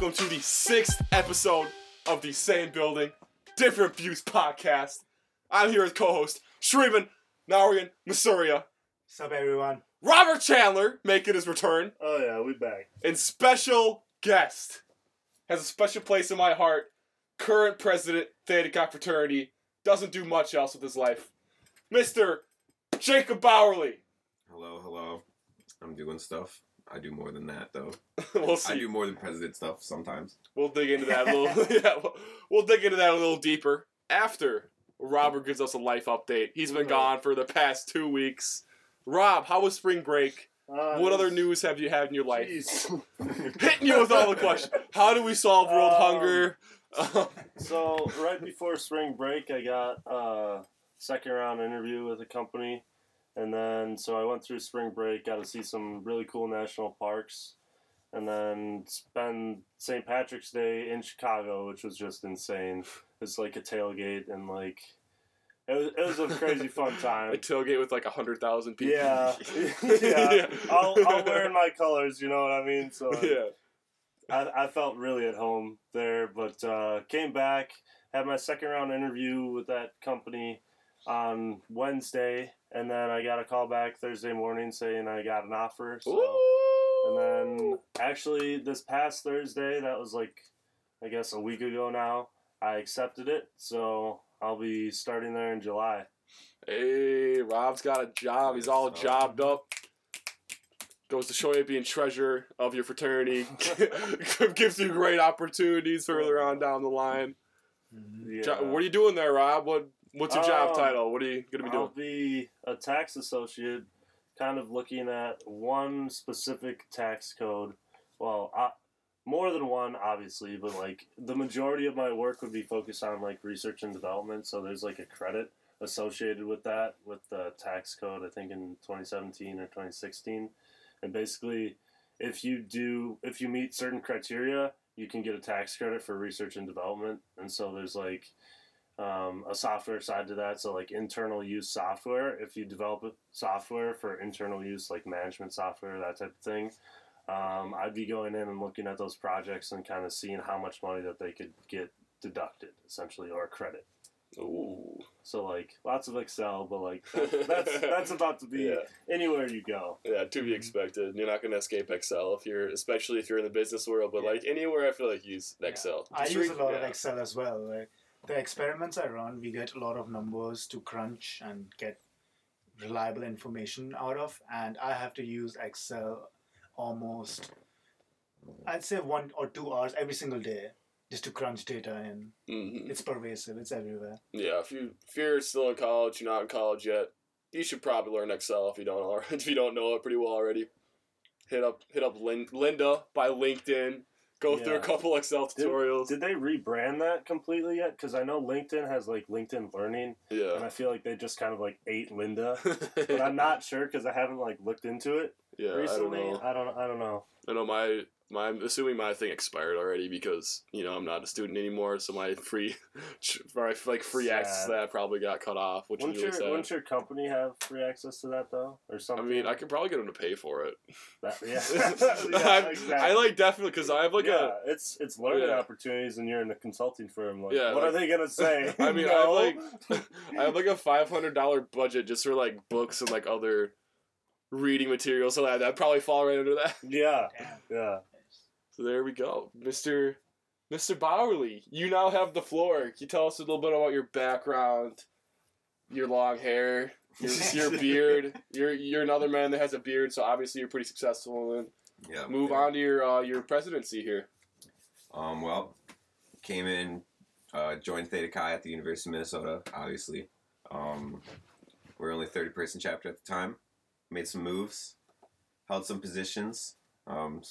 welcome to the sixth episode of the Same Building, Different Views podcast. I'm here with co-host Shrivan Narayan Masuria, Sup everyone? Robert Chandler making his return, Oh yeah, we're back. and special guest has a special place in my heart. Current president, Theta Chi fraternity, doesn't do much else with his life, Mr. Jacob Bauerle. Hello, hello. I'm doing stuff. I do more than that, though. we'll I do more than president stuff sometimes. We'll dig into that a little. yeah, we'll, we'll dig into that a little deeper after Robert gives us a life update. He's been Okay. gone for the past two weeks. Rob, how was spring break? Uh, what other news have you had in your life? Hitting you with all the questions. How do we solve world Um, hunger? so right before spring break, I got a second round interview with a company, and then so I went through spring break, got to see some really cool national parks, and then spend St. Patrick's Day in Chicago, which was just insane. It's like a tailgate and like. It was, it was a crazy fun time. a tailgate with like a hundred thousand people. Yeah, yeah. I'll, I'll wear my colors, you know what I mean? So yeah. I, I felt really at home there, but uh, came back, had my second round interview with that company on Wednesday, and then I got a call back Thursday morning saying I got an offer. So, and then actually this past Thursday, that was like I guess a week ago now, I accepted it. So I'll be starting there in July. Hey, Rob's got a job. He's all jobbed up. Goes to show you being treasurer of your fraternity. Gives you great opportunities further on down the line. Mm-hmm. Yeah. What are you doing there, Rob? What What's your job Um, title? What are you gonna be I'll doing? be a tax associate, kind of looking at one specific tax code. Well, uh, more than one, obviously, but like the majority of my work would be focused on like research and development. So there's like a credit associated with that with the tax code. I think in 2017 or 2016, and basically, if you do if you meet certain criteria, you can get a tax credit for research and development. And so there's like um, a software side to that. So like internal use software, if you develop software for internal use, like management software, that type of thing, um, I'd be going in and looking at those projects and kind of seeing how much money that they could get deducted, essentially, or credit. Ooh. So like lots of Excel, but like that, that's that's about to be Yeah. anywhere you go. Yeah, to be expected. You're not gonna escape Excel if you're, especially if you're in the business world. But like anywhere, I feel like use Excel. I Just use a read- lot of. Excel as well. Like the experiments I run, we get a lot of numbers to crunch and get reliable information out of, and I have to use Excel almost, I'd say one or two hours every single day just to crunch data, and Mhm. it's pervasive. It's everywhere. Yeah, if you if you're still in college, you're not in college yet, you should probably learn Excel if you don't already, if you don't know it pretty well already. Hit up hit up Lin- Lynda by LinkedIn. Go through a couple Excel tutorials. Did they rebrand that completely yet? Because I know LinkedIn has like LinkedIn Learning, and. I feel like they just kind of like ate Lynda. but I'm not sure because I haven't like looked into it yeah, recently. I don't know. I don't. I don't know. I know my my I'm assuming my thing expired already because you know I'm not a student anymore, so my free my like free access to that probably got cut off, which Wouldn't is your, sad. wouldn't your company have free access to that though, or something? I mean, I could probably get them to pay for it. That, yeah, I'm- yeah exactly. I like definitely because I have like yeah, a it's it's learning Yeah. opportunities, and you're in a consulting firm. Like, Yeah, what like- are they gonna say? I mean, I have like I have like a five hundred dollar budget just for like books and like other reading materials, so that that probably fall right under that. yeah, Damn. yeah. So there we go, Mister Mister Bauerle. You now have the floor. Can you tell us a little bit about your background, your long hair, your, your beard? You're you're another man that has a beard, so obviously you're pretty successful. And Yeah. move yeah. on to your uh, your presidency here. Um, well, came in, uh, joined Theta Chi at the University of Minnesota, obviously. Um, we're only 30 person chapter at the time. Made some moves, held some positions. Um,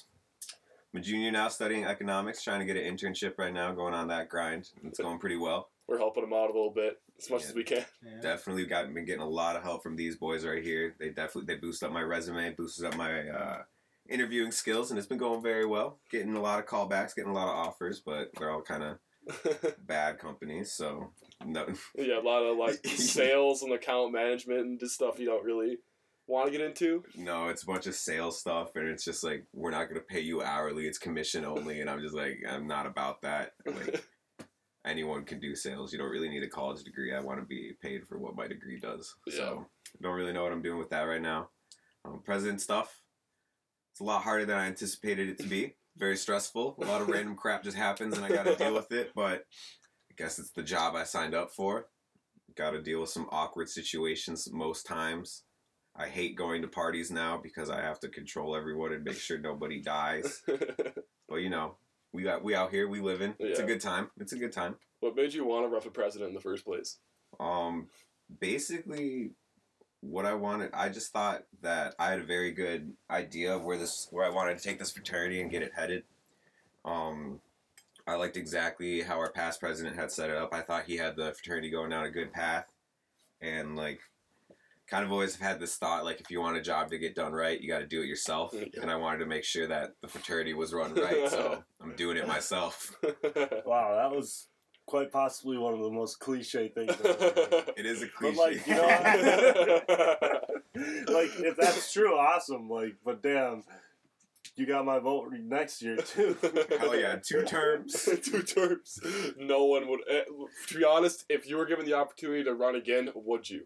I'm a junior now studying economics, trying to get an internship right now, going on that grind. It's going pretty well. We're helping them out a little bit as much Yeah. as we can. Yeah. Definitely got been getting a lot of help from these boys right here. They definitely they boost up my resume, boosted up my uh, interviewing skills, and it's been going very well. Getting a lot of callbacks, getting a lot of offers, but they're all kind of bad companies, so no. yeah, a lot of like sales and account management and just stuff you don't really want to get into? No, it's a bunch of sales stuff, and it's just like we're not gonna pay you hourly; it's commission only. And I'm just like, I'm not about that. Like anyone can do sales. You don't really need a college degree. I want to be paid for what my degree does. Yeah. So I don't really know what I'm doing with that right now. Um, president stuff. It's a lot harder than I anticipated it to be. Very stressful. A lot of random crap just happens, and I got to deal with it. But I guess it's the job I signed up for. Got to deal with some awkward situations most times. I hate going to parties now because I have to control everyone and make sure nobody dies. But you know, we got we out here, we living. It's a good time. It's a good time. what made you want to rough a president in the first place? Um, basically, what I wanted, I just thought that I had a very good idea of where this, where I wanted to take this fraternity and get it headed. Um, I liked exactly how our past president had set it up. I thought he had the fraternity going down a good path, and like, kind of always have had this thought like, if you want a job to get done right, you got to do it yourself. Yeah. And I wanted to make sure that the fraternity was run right, so I'm doing it myself. Wow, that was quite possibly one of the most cliche things. Ever. It is a But, cliche. like, you know, like if that's true, awesome. Like, but damn, you got my vote next year too. Hell yeah, two terms. Two terms. No one would. eh, To be honest, if you were given the opportunity to run again, would you?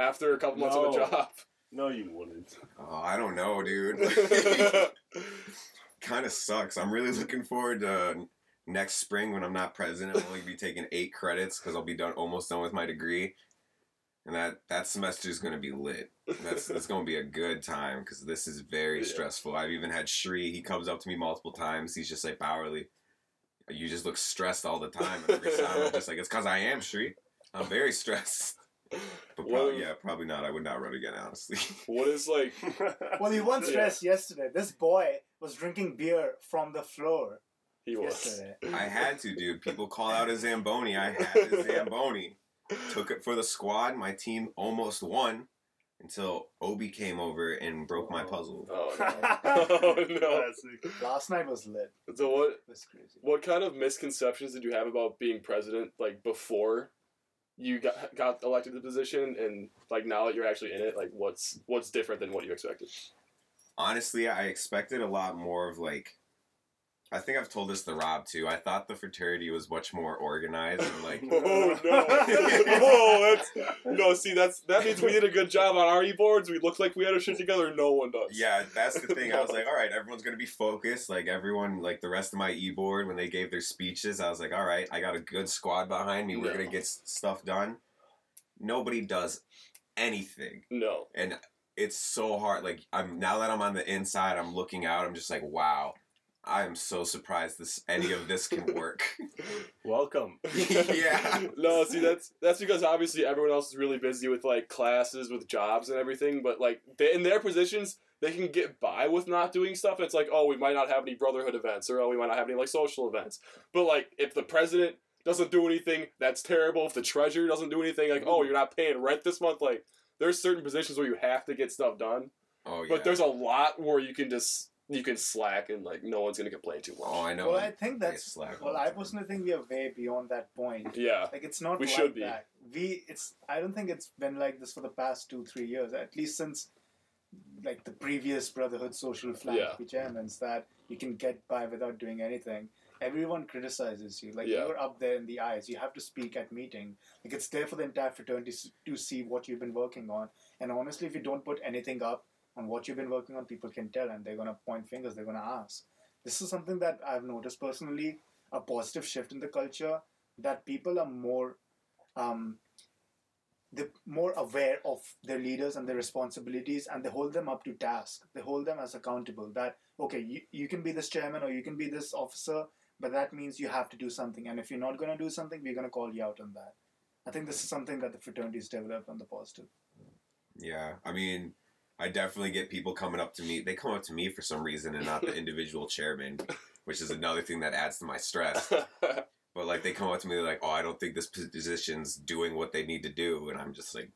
After a couple months on the No. job. No, you wouldn't. Oh, I don't know, dude. kind of sucks. I'm really looking forward to next spring when I'm not president. I'll only be taking eight credits because I'll be done almost done with my degree, and that that semester is gonna be lit. That's that's gonna be a good time because this is very Yeah. stressful. I've even had Shree. He comes up to me multiple times. He's just like, "Bauerle, you just look stressed all the time." And every time I'm just like, "It's because I am Shree. I'm very stressed." But Well- probably, yeah, probably not. I would not run again, honestly. what is like? Well, you weren't Yeah. yesterday. This boy was drinking beer from the floor He was. yesterday. I had to, dude. People call out a Zamboni. I had a Zamboni. Took it for the squad. My team almost won until Obi came over and broke my oh. puzzle. Oh no. Oh, no. Last night was lit. So what? It was crazy. What kind of misconceptions did you have about being president, like before you got got elected to the position, and like now that you're actually in it, like what's what's different than what you expected? Honestly, I expected a lot more of like. I think I've told this to Rob too. I thought the fraternity was much more organized and like. Oh no! oh, that's no. See, that's that means we did a good job on our e boards. We looked like we had our shit together. No one does. Yeah, that's the thing. I was like, all right, everyone's gonna be focused. Like everyone, like the rest of my e board, when they gave their speeches, I was like, all right, I got a good squad behind me. We're Yeah. gonna get s- stuff done. Nobody does anything, No. and it's so hard. Like I'm now that I'm on the inside, I'm looking out. I'm just like, wow, I am so surprised this any of this can work. Welcome. yeah. No, see that's that's because obviously everyone else is really busy with like classes, with jobs and everything. But like they, in their positions, they can get by with not doing stuff. It's like, oh, we might not have any brotherhood events, or oh, we might not have any like social events. But like if the president doesn't do anything, that's terrible. If the treasurer doesn't do anything, like oh, mm-hmm. you're not paying rent this month. Like there's certain positions where you have to get stuff done. Oh yeah. But there's a lot where you can just you can slack and like no one's gonna complain too much. Oh, I know. Well, I think that's. slack Well, I personally think we are way beyond that point. Yeah. Like it's not We like should be. that. We it's I don't think it's been like this for the past two three years. At least since like the previous Brotherhood Social Philanthropy chairmans that you can get by without doing anything. Everyone criticizes you. Like Yeah. you're up there in the eyes. You have to speak at meeting. Like it's there for the entire fraternity to see what you've been working on. And honestly, if you don't put anything up on what you've been working on, people can tell and they're gonna point fingers. They're gonna ask. This is something that I've noticed personally. A positive shift in the culture that people are more um, they're more aware of their leaders and their responsibilities and they hold them up to task they hold them as accountable that okay you, you can be this chairman or you can be this officer but that means you have to do something and if you're not going to do something we're going to call you out on that i think this is something that the fraternities developed on the positive Yeah, I mean, I definitely get people coming up to me. They come up to me for some reason and not the individual chairman, which is another thing that adds to my stress. But like, they come up to me they're like, "Oh, I don't think this position's doing what they need to do," and I'm just like,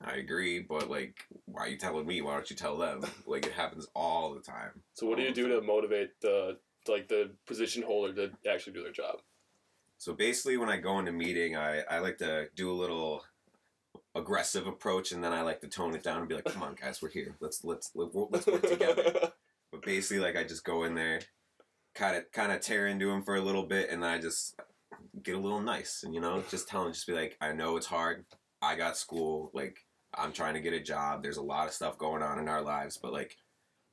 "I agree, but like, why are you telling me? Why don't you tell them?" Like, it happens all the time. So what do you do to motivate the like the position holder to actually do their job? So basically, when I go into meeting, I, I like to do a little aggressive approach, and then I like to tone it down and be like, "Come on, guys, we're here. Let's let's let's work together." But basically, like I just go in there, kind of kind of tear into him for a little bit, and then I just get a little nice, and you know, just tell him, just be like, "I know it's hard. I got school. Like I'm trying to get a job. There's a lot of stuff going on in our lives, but like."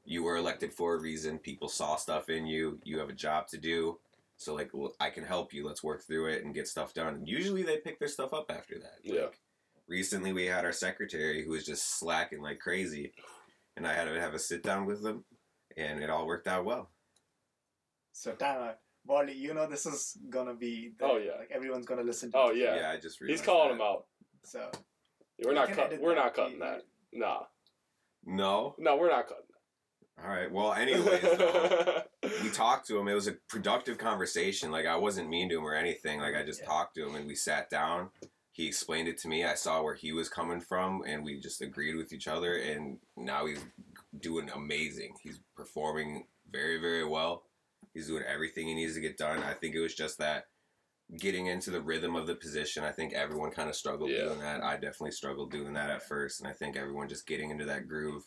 You were elected for a reason. People saw stuff in you. You have a job to do. So like I can help you. Let's work through it and get stuff done. And usually they pick their stuff up after that. Yeah. Like, recently we had our secretary who was just slacking like crazy, and I had to have a sit down with them, and it all worked out well. So time out. Wally, you know this is gonna be. The, Oh, yeah. Like everyone's gonna listen to. oh this. yeah. I just He's calling that. him out. So We're not can cut. We're that. not cutting that. Nah. No. No, we're not cutting All right. Well, anyway, though, we talked to him. It was a productive conversation. Like I wasn't mean to him or anything. Like I just Yeah. talked to him and we sat down. He explained it to me. I saw where he was coming from, and we just agreed with each other. And now he's doing amazing. He's performing very, very well. He's doing everything he needs to get done. I think it was just that getting into the rhythm of the position. I think everyone kind of struggled Yeah. doing that. I definitely struggled doing that at first, and I think everyone just getting into that groove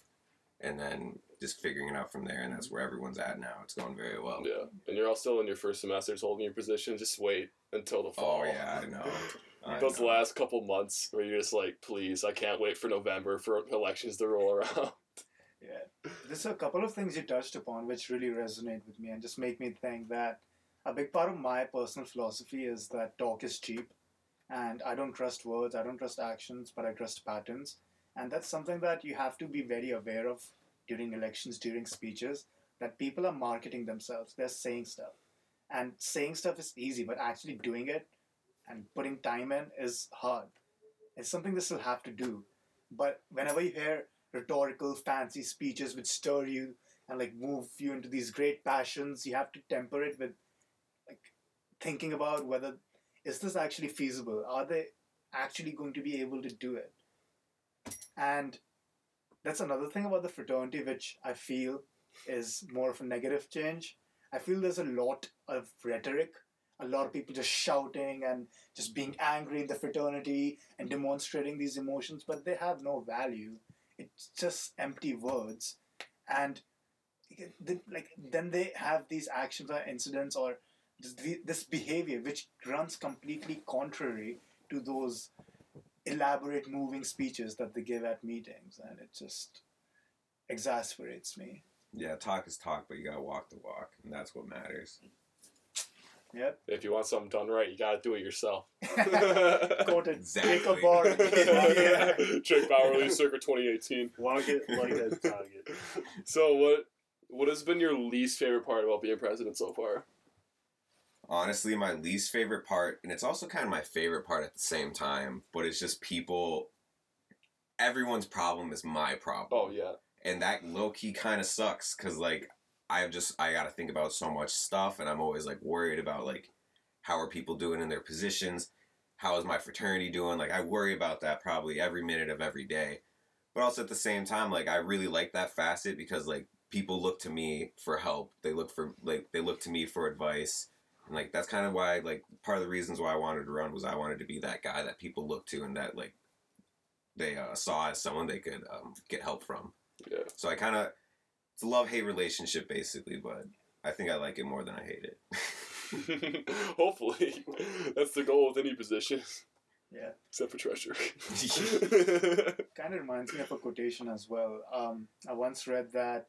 and then just figuring it out from there. And that's where everyone's at now. It's going very well. yeah, and you're all still in your first semesters, holding your position. Just wait until the oh, fall. Oh yeah, I know. I Those know. last couple months where you're just like, please, I can't wait for November for elections to roll around. yeah, there's a couple of things you touched upon which really resonate with me and just make me think that a big part of my personal philosophy is that talk is cheap, and I don't trust words, I don't trust actions, but I trust patterns, and that's something that you have to be very aware of during elections, during speeches. That people are marketing themselves, they're saying stuff, and saying stuff is easy, but actually doing it and putting time in is hard. It's something they still have to do. But whenever you hear rhetorical, fancy speeches which stir you and like move you into these great passions, you have to temper it with like thinking about whether is this actually feasible? Are they actually going to be able to do it? And that's another thing about the fraternity which I feel is more of a negative change. I feel there's a lot of rhetoric, a lot of people just shouting and just being angry in the fraternity and demonstrating these emotions, but they have no value. It's just empty words, and like then they have these actions or incidents or this, this behavior which runs completely contrary to those elaborate moving speeches that they give at meetings, and it just exasperates me. Yeah, talk is talk, but you gotta walk the walk, and that's what matters. Yep. if you want something done right, you got to do it yourself. Quoted Exactly. Jacob Bard. Yeah. Jake Bauerle, circa 2018. Walk it like a target. So what what has been your least favorite part about being president so far? Honestly, my least favorite part, and it's also kind of my favorite part at the same time, but it's just people. Everyone's problem is my problem. Oh yeah, and that low key kind of sucks because like I've just I got to think about so much stuff, and I'm always like worried about like how are people doing in their positions, how is my fraternity doing? Like I worry about that probably every minute of every day, but also at the same time like I really like that facet because like people look to me for help, they look for like they look to me for advice. And like that's kind of why like part of the reasons why I wanted to run was I wanted to be that guy that people look to and that like they uh, saw as someone they could um, get help from. yeah. So I kind of it's a love hate relationship basically, but I think I like it more than I hate it. Hopefully, that's the goal with any position, Yeah. except for treasurer. kind of reminds me of a quotation as well. Um, I once read that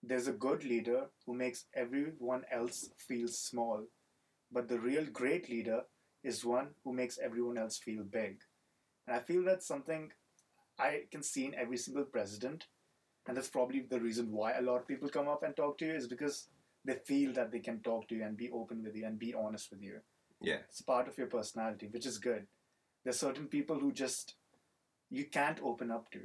there's a good leader who makes everyone else feel small, but the real great leader is one who makes everyone else feel big. And I feel that's something I can see in every single president, and that's probably the reason why a lot of people come up and talk to you is because they feel that they can talk to you and be open with you and be honest with you. yeah, It's part of your personality, which is good. There's certain people who just you can't open up to,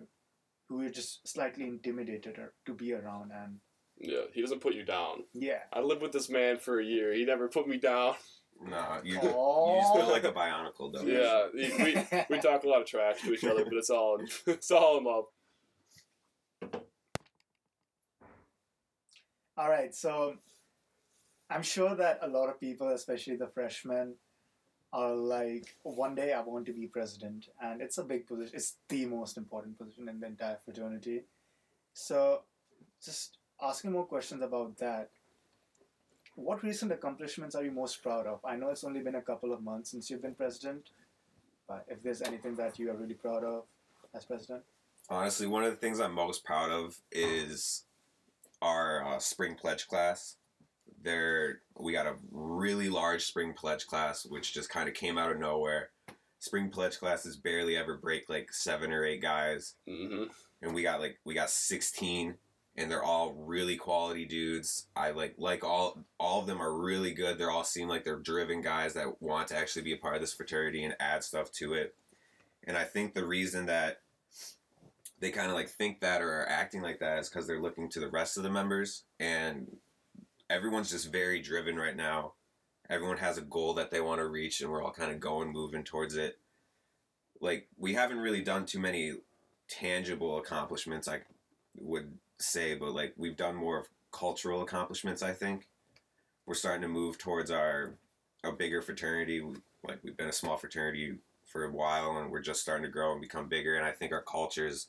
who you're just slightly intimidated or to be around, and yeah, he doesn't put you down. yeah. I lived with this man for a year. He never put me down. no, you Aw. you just feel like a bionicle though. Yeah, we we talk a lot of trash to each other, but it's all it's all in love. All right, so I'm sure that a lot of people, especially the freshmen, are like, one day I want to be president, and it's a big position. It's the most important position in the entire fraternity. So, just asking more questions about that. What recent accomplishments are you most proud of? I know it's only been a couple of months since you've been president, but if there's anything that you are really proud of as president, Honestly, one of the things I'm most proud of is our uh, spring pledge class. There, we got a really large spring pledge class, which just kind of came out of nowhere. Spring pledge classes barely ever break like seven or eight guys, hmm and we got like we got 16 and they're all really quality dudes. I like like all all of them are really good. They're all seem like they're driven guys that want to actually be a part of this fraternity and add stuff to it. And i think the reason that they kind of like think that or are acting like that is because they're looking to the rest of the members and everyone's just very driven right now everyone has a goal that they want to reach and we're all kind of going moving towards it like we haven't really done too many tangible accomplishments I would say, but like we've done more of cultural accomplishments. I think we're starting to move towards our a bigger fraternity. Like we've been a small fraternity for a while, and we're just starting to grow and become bigger. And I think our cultures,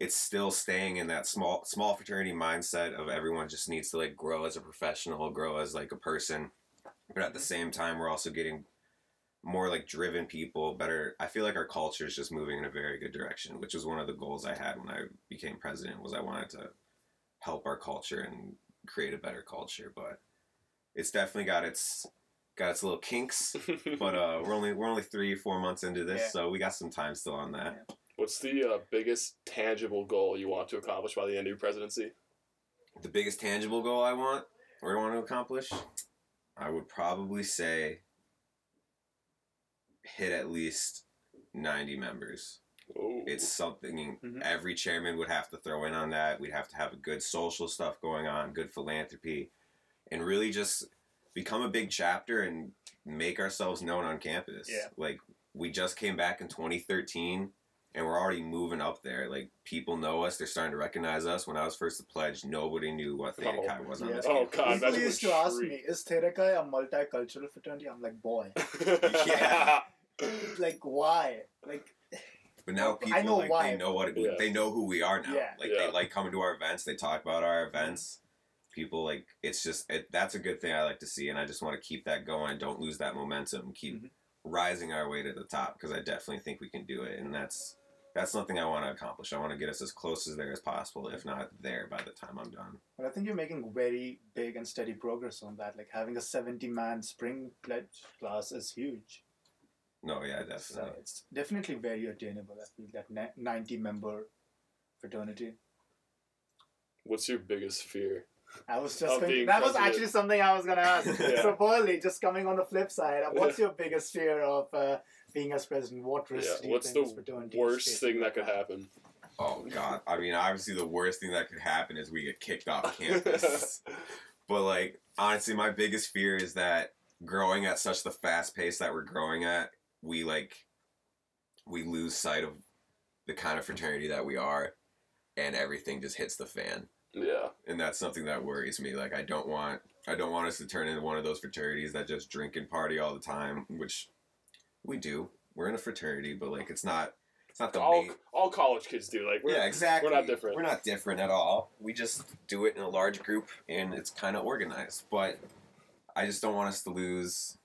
it's still staying in that small small fraternity mindset of everyone just needs to like grow as a professional, grow as like a person. But at the same time, we're also getting more like driven people, better. I feel like our culture is just moving in a very good direction, which was one of the goals I had when I became president. Was I wanted to help our culture and create a better culture, but it's definitely got its got its little kinks. But uh, we're only we're only three four months into this, Yeah. so we got some time still on that. What's the uh, biggest tangible goal you want to accomplish by the end of your presidency? The biggest tangible goal I want or I want to accomplish, I would probably say hit at least ninety members. Oh, it's something Mhm. every chairman would have to throw in on that. We'd have to have a good social stuff going on, good philanthropy, and really just become a big chapter and make ourselves known on campus. Yeah. Like we just came back in 2013 and we're already moving up there. Like people know us, they're starting to recognize us. When I was first to pledge, nobody knew what Theta Oh, Chi was on this Oh, campus. God, people that's used a to ask me, "Is Theta Chi a multicultural fraternity?" I'm like, "Boy, Yeah. like why? Like But now people I people know like why. they know what it, Yeah. they know who we are now. Yeah. Like Yeah. they like coming to our events. They talk about our events. People like it's just it, that's a good thing I like to see, and I just want to keep that going. Don't lose that momentum. Keep Mhm. rising our way to the top because I definitely think we can do it, and that's that's something I want to accomplish. I want to get us as close as there as possible, if not there by the time I'm done. But I think you're making very big and steady progress on that. Like having a 70 man spring pledge class is huge. No, yeah, So definitely. it's definitely very attainable. I feel that 90 member fraternity. What's your biggest fear? I was just Of going, being that was actually something I was gonna ask. Yeah. So Pearly, just coming on the flip side, what's your biggest fear of uh, being as president? What risk Yeah, do you what's think the this fraternity is worst facing thing that could happen? Oh God! I mean, obviously, the worst thing that could happen is we get kicked off campus. But like honestly, my biggest fear is that growing at such the fast pace that we're growing at, we like we lose sight of the kind of fraternity that we are, and everything just hits the fan. yeah. And that's something that worries me. Like I don't want I don't want us to turn into one of those fraternities that just drink and party all the time, which we do. We're in a fraternity, but like it's not it's not the All, main all college kids do. Like, we're, yeah, exactly. we're not different. We're not different at all. We just do it in a large group and it's kind of organized. But I just don't want us to lose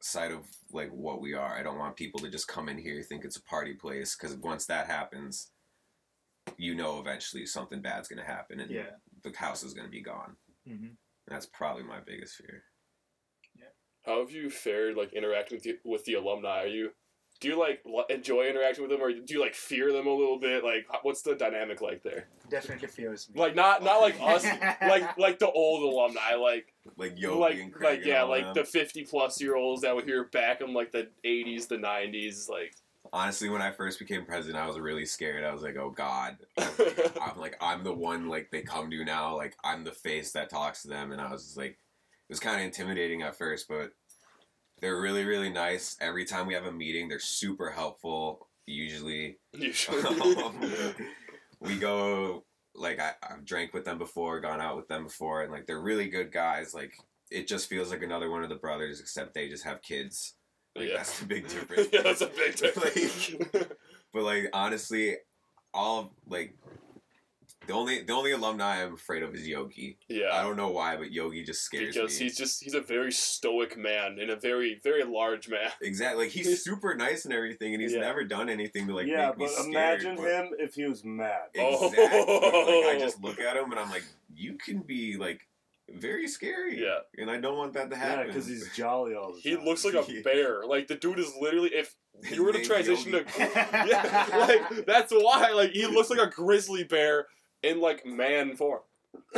sight of like what we are. I don't want people to just come in here think it's a party place because once that happens, you know eventually something bad's gonna happen and Yeah. the house is gonna be gone. Mm-hmm. And that's probably my biggest fear. How have you fared, like, interacting with the, with the alumni? Are you, do you, like, lo- enjoy interacting with them, or do you, like, fear them a little bit? Like, what's the dynamic like there? Definitely fears me. Like, not not like us, like like the old alumni, like Like Yogi like and Craig like and yeah, all like them. the fifty plus year olds that were here back in like the eighties, the nineties, like Honestly, when I first became president, I was really scared. I was like, "Oh God!" I'm like, I'm the one like they come to now. Like I'm the face that talks to them, and I was just like, it was kind of intimidating at first, but they're really, really nice. Every time we have a meeting, they're super helpful. Usually, usually. Um, we go like I, I've drank with them before, gone out with them before, and like they're really good guys. Like it just feels like another one of the brothers, except they just have kids Like Yeah. that's the big difference. yeah, that's a big difference. But like honestly, all like the only the only alumni I'm afraid of is Yogi. Yeah. I don't know why, but Yogi just scares because me. he's just he's a very stoic man and a very very large man. exactly like he's super nice and everything, and he's Yeah. never done anything to like yeah, make me but scared. imagine but- him if he was mad. Oh. Like I just look at him and I'm like, you can be like very scary. Yeah. And I don't want that to happen. Yeah, happen. because he's jolly all the time. He looks like a bear. Like the dude is literally if His you were to transition Yogi. to yeah, like that's why. Like he looks like a grizzly bear in like man form.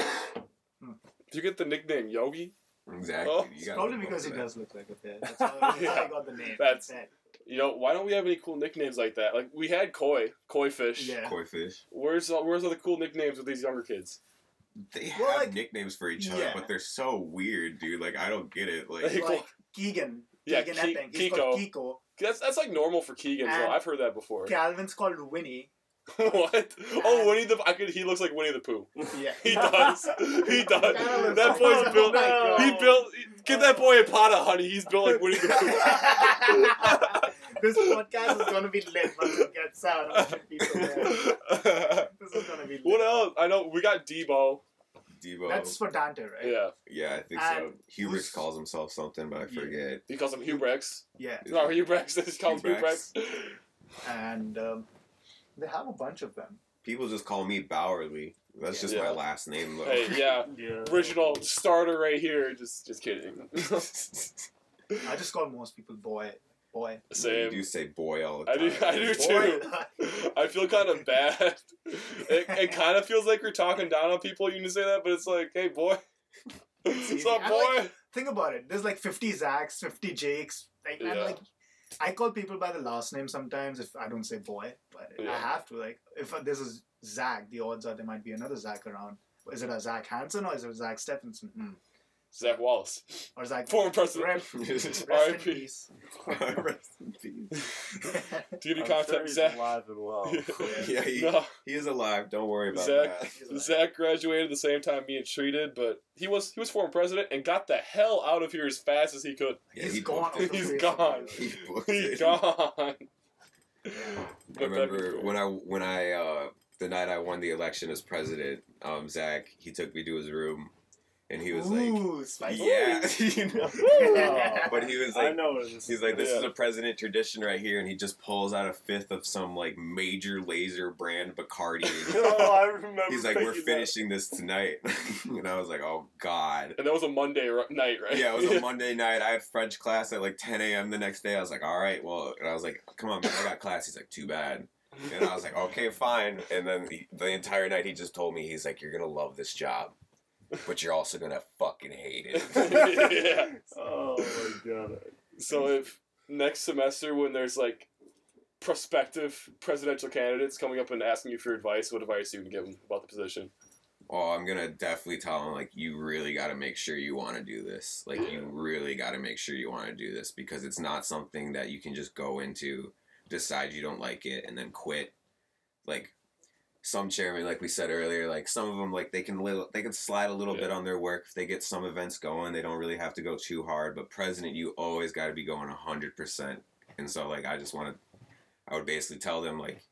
Do you get the nickname Yogi? Exactly. Oh. You gotta probably because he that. does look like a bear. That's how, that's how I got the name. That's- it. You know, why don't we have any cool nicknames like that? Like we had Koi, Koi Fish. Yeah. Koi fish. Where's uh, where's all the cool nicknames with these younger kids? They Well, have like- nicknames for each other, Yeah. but they're so weird, dude. Like I don't get it. Like Like- Like Keegan. Yeah, Keegan Ke- Epping. He's called Kiko. Kiko. That's that's like normal for Keegan. So I've heard that before. Calvin's called Winnie. what? Oh, Winnie the I could. He looks like Winnie the Pooh. Yeah. He does. He does. That boy's Oh built. my God. He built. Give that boy a pot of honey. He's built like Winnie the Pooh. this podcast is gonna be lit once it gets out. People there. This is gonna be lit. what else? I know we got Debo. Debo. That's for Dante, right? Yeah, yeah, I think And so. Hubris calls himself something, but I forget. he calls him Hubrex. Yeah. Is No, Hubrex. He calls him Hubrex. Hubrex. And um, they have a bunch of them. People just call me Bauerle. That's just Yeah. my last name, though. Hey, yeah, Yeah. original starter right here. Just, just kidding. I just call most people boy. Boy. You Same. do say boy all the I time. do. I do too. I feel kind of bad. It, it kind of feels like we're talking down on people. You can say that, but it's like, hey, boy. What's up, boy? like- Think about it. There's like 50 Zacks, 50 Jakes. Like, and Yeah. like, I call people by the last name sometimes if I don't say boy, but I have to. Like, if this is Zach, the odds are there might be another Zach around. Is it a Zach Hansen or is it a Zach Stephenson? Hmm. Zach Wallace, Or Zach former president. Rep. Rest in peace. Rest in peace. Do you I'm contact sure he's Zach? alive and well. Yeah, he, No, he is alive. Don't worry about Zach. that. Zach graduated the same time me and Tree did, but he was he was former president and got the hell out of here as fast as he could. Yeah, He's he gone. booked off it. the He's gone. He earth. booked He's it. gone. I But that'd be remember cool. when I when I uh, the night I won the election as president, um, Zach he took me to his room, and he was like, Ooh, spicy. "Yeah," you know. But he was I like, know where this He's like, this is a president tradition right here, and he just pulls out a fifth of some like major laser brand Bacardi. oh, I remember. He's like, we're thinking finishing this tonight, and I was like, oh god. And that was a Monday ri- night, right? Yeah, it was a Monday night. I had French class at like 10 a.m. the next day. I was like, all right, well, and I was like, come on, man, I got class. He's like, too bad. And I was like, okay, fine. And then he, the entire night he just told me, he's like, you're gonna love this job, but you're also gonna fucking hate it. yeah. Oh my god. So if next semester when there's like prospective presidential candidates coming up and asking you for advice, what advice you can give them about the position? Oh, I'm gonna definitely tell them like you really got to make sure you want to do this. Like you really got to make sure you want to do this because it's not something that you can just go into, decide you don't like it, and then quit. Like some chairman, like we said earlier, like some of them, like they can little, they can slide a little bit on their work if they get some events going. They don't really have to go too hard. But president, you always got to be going hundred percent. And so like I just want to, I would basically tell them like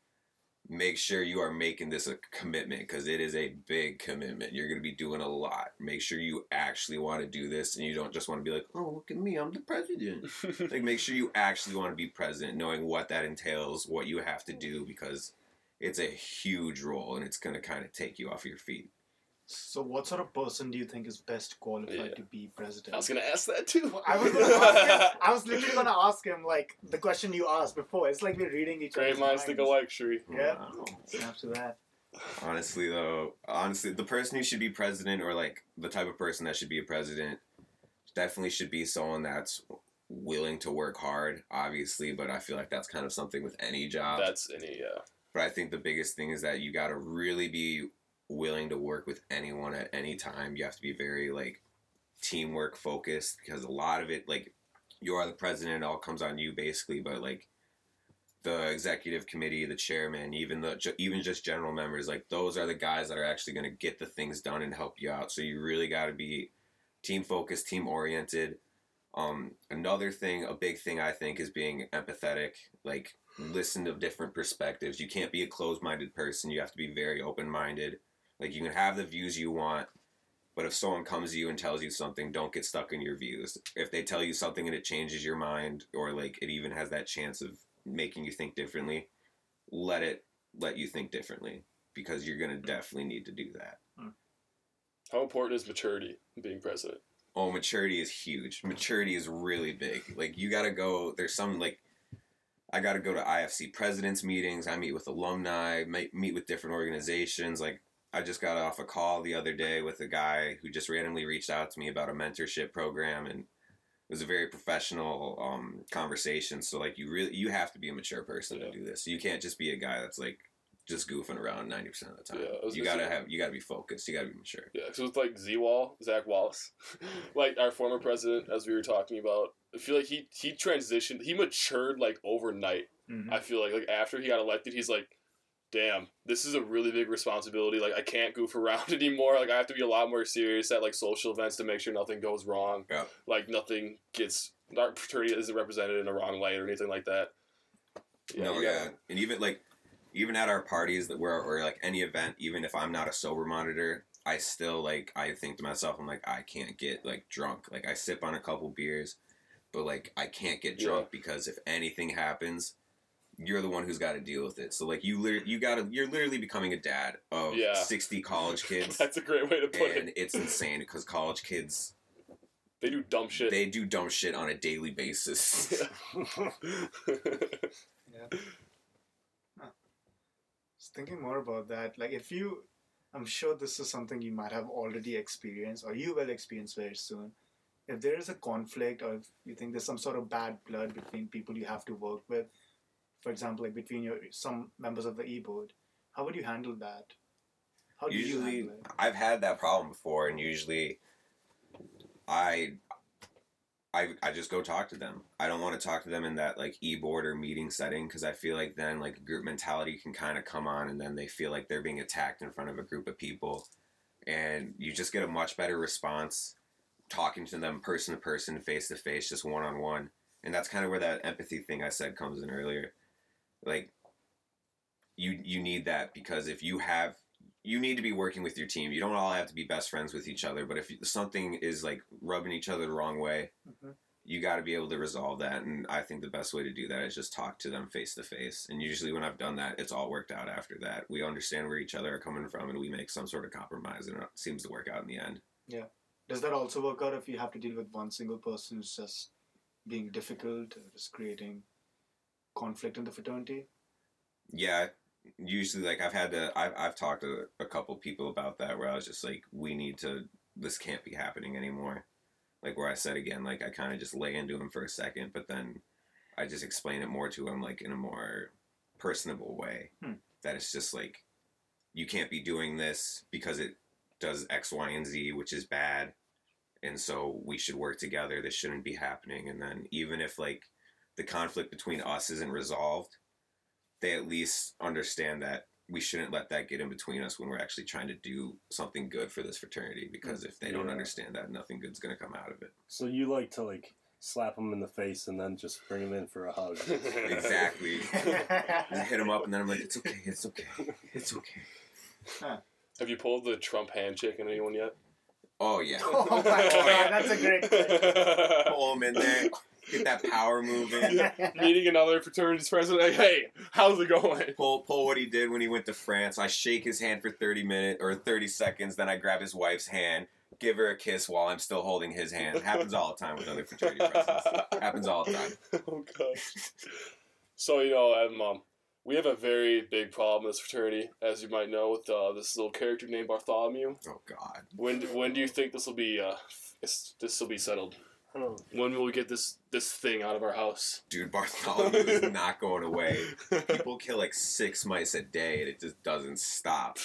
make sure you are making this a commitment because it is a big commitment. You're going to be doing a lot. Make sure you actually want to do this and you don't just want to be like, oh, look at me, I'm the president. like, make sure you actually want to be president, knowing what that entails, what you have to do, because it's a huge role and it's going to kind of take you off your feet. So, what sort of person do you think is best qualified Yeah. to be president? I was gonna ask that too. I was gonna ask him, I was literally gonna ask him like the question you asked before. It's like we're reading each other. Great other's minds think alike, Shree. Yeah. Wow. After that, Honestly, though, honestly, the person who should be president, or like the type of person that should be a president, definitely should be someone that's willing to work hard, obviously. But I feel like that's kind of something with any job. That's any uh But I think the biggest thing is that you got to really be willing to work with anyone at any time. You have to be very like teamwork focused because a lot of it, like, you are the president, it all comes on you basically. But like the executive committee, the chairman, even the even just general members, like those are the guys that are actually going to get the things done and help you out. So you really got to be team focused, team oriented. Um, another thing, a big thing I think is being empathetic. Like listen to different perspectives. You can't be a closed-minded person. You have to be very open-minded. Like you can have the views you want, but if someone comes to you and tells you something, don't get stuck in your views. If they tell you something and it changes your mind, or like it even has that chance of making you think differently, let it let you think differently because you're gonna definitely need to do that. Hmm. How important is maturity being president? Oh, maturity is huge. Maturity is really big. Like you gotta go. There's some like I gotta go to IFC presidents meetings. I meet with alumni. Meet meet with different organizations. Like I just got off a call the other day with a guy who just randomly reached out to me about a mentorship program and it was a very professional um, conversation. So like you really you have to be a mature person Yeah. to do this. You can't just be a guy that's like just goofing around ninety percent of the time. Yeah, you gotta have you gotta be focused. You gotta be mature. Yeah, because it's like Z-Wall, Zach Wallace, like our former president, as we were talking about, I feel like he he transitioned, he matured like overnight. Mhm. I feel like like after he got elected, he's like, damn, this is a really big responsibility. Like I can't goof around anymore. Like I have to be a lot more serious at like social events to make sure nothing goes wrong. Yeah. Like nothing gets our fraternity isn't represented in the wrong light or anything like that. no, yeah, gotta- and even like, even at our parties that were or like any event, even if I'm not a sober monitor, I still like I think to myself, I'm like I can't get like drunk. Like I sip on a couple beers, but like I can't get Yeah. drunk because if anything happens, you're the one who's got to deal with it. So like you literally you gotta you're literally becoming a dad of Yeah. sixty college kids, That's a great way to put and it. it's insane because college kids They do dumb shit. they do dumb shit on a daily basis. Yeah. Thinking more about that, like if you, I'm sure this is something you might have already experienced or you will experience very soon. If there is a conflict or if you think there's some sort of bad blood between people you have to work with, for example, like between your some members of the e board, how would you handle that? How do you usually handle it? I've had that problem before, and usually I. I, I just go talk to them. I don't want to talk to them in that like e-board or meeting setting because I feel like then like group mentality can kind of come on and then they feel like they're being attacked in front of a group of people. And you just get a much better response talking to them person to person face to face just one on one and that's kind of where that empathy thing I said comes in earlier. Like you you need that because if you have you need to be working with your team. You don't all have to be best friends with each other, but if something is like rubbing each other the wrong way, Mhm. you got to be able to resolve that. And I think the best way to do that is just talk to them face to face. And usually, when I've done that, it's all worked out after that. We understand where each other are coming from, and we make some sort of compromise, and it seems to work out in the end. Yeah. Does that also work out if you have to deal with one single person who's just being difficult, or just creating conflict in the fraternity? Yeah, usually, like I've had to, I've I've talked to a couple people about that where I was just like, we need to, this can't be happening anymore. Like where I said again, like I kind of just lay into him for a second, but then I just explain it more to him, like in a more personable way. Hmm. That it's just like, you can't be doing this because it does X, Y, and Z, which is bad. And so we should work together. This shouldn't be happening. And then even if like the conflict between us isn't resolved, they at least understand that we shouldn't let that get in between us when we're actually trying to do something good for this fraternity. Because if they don't understand that, nothing good's gonna come out of it. So you like to like slap them in the face and then just bring them in for a hug. Exactly. Just hit them up, and then I'm like, it's okay, it's okay, it's okay. Have you pulled the Trump handshake on anyone yet? Oh yeah, oh my god, that's a great question. pull them in there, get that power moving. Meeting another fraternity's president, like, hey, how's it going? Pull, pull what he did when he went to France. I shake his hand for 30 minutes or 30 seconds, then I grab his wife's hand, give her a kiss while I'm still holding his hand. Happens all the time with other fraternity presidents. Happens all the time. oh gosh. So you know, um, um, we have a very big problem in this fraternity, as you might know, with uh, this little character named Bartholomew. Oh God. When when do you think this will be uh, this will be settled? Don't When will we get this this thing out of our house? Dude, Bartholomew is not going away. People kill like six mice a day and it just doesn't stop.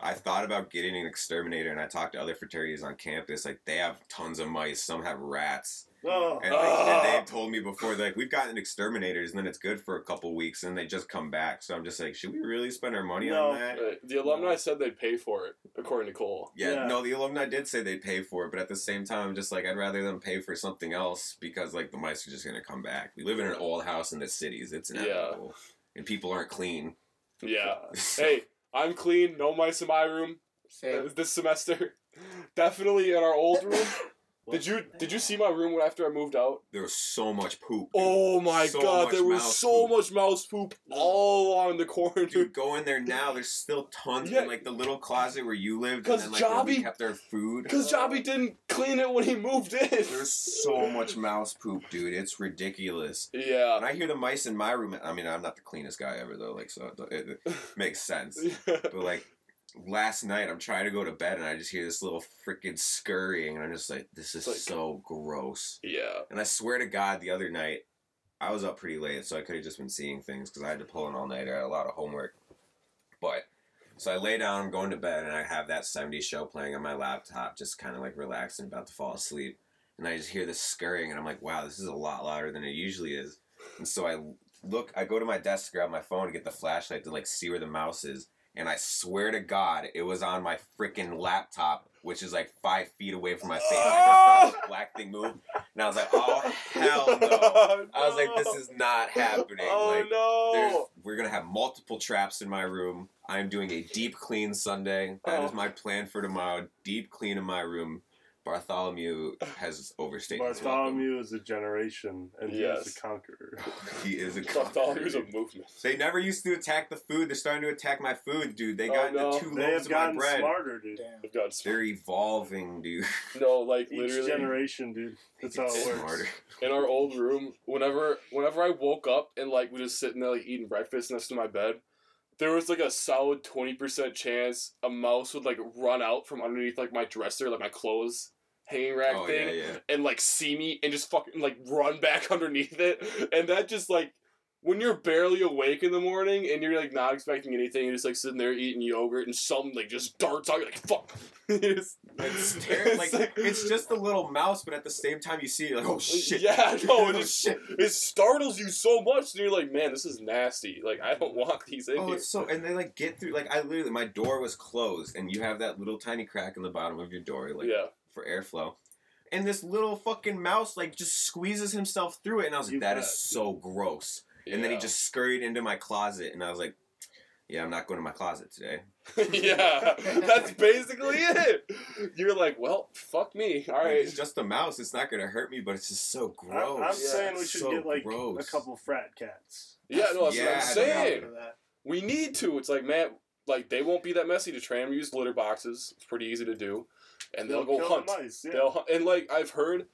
I thought about getting an exterminator and I talked to other fraternities on campus. Like they have tons of mice, some have rats. Oh, And, like, Ah. and they've told me before, like, we've gotten exterminators, and then it's good for a couple weeks, and they just come back. So I'm just like, should we really spend our money No. on that? Uh, the alumni said they'd pay for it, according to Cole. Yeah, Yeah. no, the alumni did say they'd pay for it, but at the same time, I'm just like, I'd rather them pay for something else because, like, the mice are just gonna come back. We live in an old house in the cities; it's inevitable, and people aren't clean. Yeah. Hey, I'm clean. No mice in my room uh, this semester. Definitely in our old room. Did you did you see my room after I moved out? There was so much poop. dude. Oh my So god, there was so poop. much mouse poop all along the corner. Dude, go in there now. There's still tons Yeah. in like the little closet where you lived, and 'Cause then like where we Jobby- kept their food. Because Jobby didn't clean it when he moved in. There's so much mouse poop, dude. It's ridiculous. Yeah. When I hear the mice in my room, I mean, I'm not the cleanest guy ever though, like so it, it makes sense. But like last night, I'm trying to go to bed and I just hear this little freaking scurrying, and I'm just like, this is like- so gross. yeah. And I swear to God, the other night, I was up pretty late, so I could have just been seeing things because I had to pull an all nighter. I had a lot of homework. But so I lay down, I'm going to bed, and I have that 70s show playing on my laptop, just kind of like relaxing, about to fall asleep. And I just hear this scurrying, and I'm like, wow, this is a lot louder than it usually is. And so I look, I go to my desk, grab my phone, to get the flashlight to like see where the mouse is. And I swear to God, it was on my freaking laptop, which is like five feet away from my face. I just saw this oh! black thing move, and I was like, "Oh hell no!" I was like, "This is not happening." Oh like, no. we're gonna have multiple traps in my room. I'm doing a deep clean Sunday. That is Oh. my plan for tomorrow. Deep clean in my room. Bartholomew has overstated his. Bartholomew is a generation, and he Yes. is a conqueror. He is a Bartholomew's a conqueror. movement. They never used to attack the food. They're starting to attack my food, dude. They Oh, got no. into two They loaves have of my gotten bread. smarter, dude. Damn. I've got They're evolving, dude. no, like Each literally generation, dude. That's how it works. smarter. in our old room. Whenever whenever I woke up and like was just sitting there like eating breakfast next to my bed, there was like a solid twenty percent chance a mouse would like run out from underneath like my dresser, like my clothes hanging rack Oh thing. yeah, yeah. and like see me and just fucking like run back underneath it. And that just like when you're barely awake in the morning and you're like not expecting anything, you're just like sitting there eating yogurt and something like just darts out. You're like, fuck. Just- It's terrible. Like, like- it's just a little mouse, but at the same time, you see it, like, oh shit. Yeah, no, oh it just shit. it startles you so much, and you're like, man, this is nasty. Like, I don't want these in Oh, here. it's so, and they like get through. Like I literally, my door was closed, and you have that little tiny crack in the bottom of your door, like yeah, for airflow. And this little fucking mouse like just squeezes himself through it, and I was like, You "That bet. is so gross." And then he just scurried into my closet, and I was like, "Yeah, I'm not going to my closet today." yeah, that's basically it. You're like, well, fuck me. All right. It's just a mouse. It's not gonna hurt me, but it's just so gross. I'm, I'm saying we should so get like gross. a couple frat cats. Yeah, no, that's Yeah, what I'm saying. We need to. It's like, man, like they won't be that messy to train. We use litter boxes. It's pretty easy to do, and they'll, go kill hunt. The mice, yeah. They'll hunt. and like I've heard,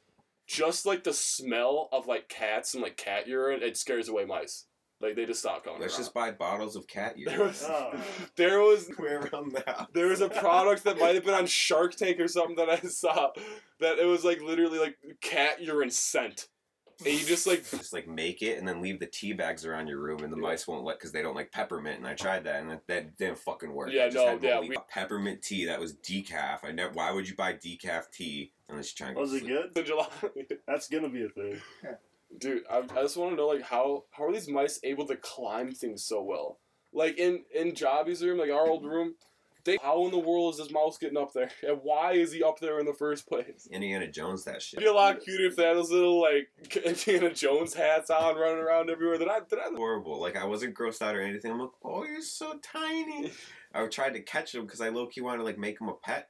just like the smell of like cats and like cat urine, it scares away mice. Like they just stop coming Let's around. just buy bottles of cat there urine. was, Oh. there was Way around the house. There was a product that might have been on Shark Tank or something that I saw that it was like literally like cat urine scent. And you just like just like make it and then leave the tea bags around your room and the Yeah. mice won't let because they don't like peppermint and I tried that and that, that didn't fucking work. Yeah, I just no, had yeah, leave we- peppermint tea that was decaf. I never. Why would you buy decaf tea unless you're trying? Was go it to good? in July. That's gonna be a thing. Dude, I, I just want to know like how how are these mice able to climb things so well? Like in in Jobby's room, like our old room, they how in the world is this mouse getting up there? And why is he up there in the first place? Indiana Jones that shit. It'd be a lot cuter if they had those little like Indiana Jones hats on running around everywhere. That I that I Horrible. Like I wasn't grossed out or anything. I'm like, oh, you're so tiny. I tried to catch him because I low key wanted to like make him a pet.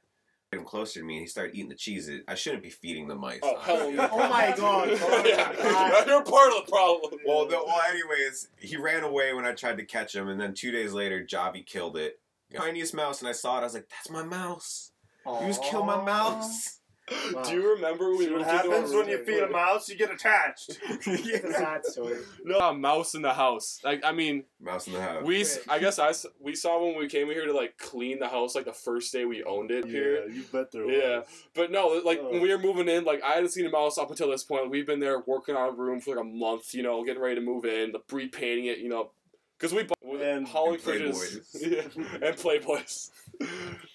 Get him closer to me and he started eating the cheese. I shouldn't be feeding the mice. Oh hell no! Oh my God. Oh yeah, God. you're part of the problem. Well, no, well, anyways, he ran away when I tried to catch him, and then two days later, Javi killed it. Tiniest mouse, and I saw it. I was like, "That's my mouse. You just kill my mouse." Wow. Do you remember when we See what happens when you feed a mouse? You get attached. It's a sad story. No, a mouse in the house. Like I mean, mouse in the house. we s- I guess I s- we saw when we came here to like clean the house like the first day we owned it here. Yeah, you bet there Was. Yeah. But no, like Oh. when we were moving in, like I hadn't seen a mouse up until this point. We've been there working on a room for like a month, you know, getting ready to move in, repainting it, you know, because we bought And- hauling and fridges, Playboys. yeah, and playboys.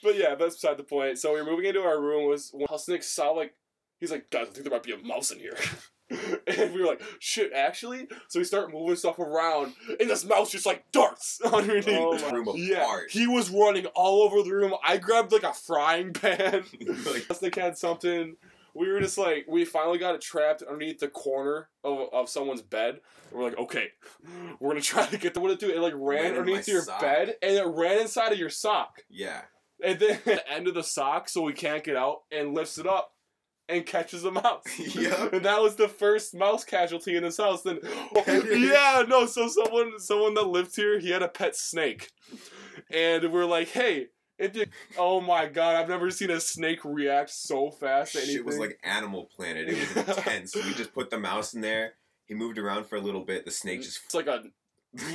but yeah, that's beside the point. So we were moving into our room. Was when Husnick saw like He's like, guys, I think there might be a mouse in here. and we were like, shit, actually? So we start moving stuff around, and this mouse just like darts underneath. Oh my- Room yeah, apart. he was running all over the room. I grabbed like a frying pan. Like, Rustic had something. We were just like, we finally got it trapped underneath the corner of, of someone's bed. We're like, okay, we're gonna try to get the what to do. It like ran Ran underneath your sock. bed, and it ran inside of your sock. yeah. And then at the end of the sock, so we can't get out, and lifts it up and catches a mouse. Yep. And that was the first mouse casualty in this house. Then, yeah, no. So someone, someone that lived here, he had a pet snake, and we're like, hey. If you, oh my god, I've never seen a snake react so fast to anything. Shit was like Animal Planet. It was intense. we just put the mouse in there. He moved around for a little bit. The snake just It's like a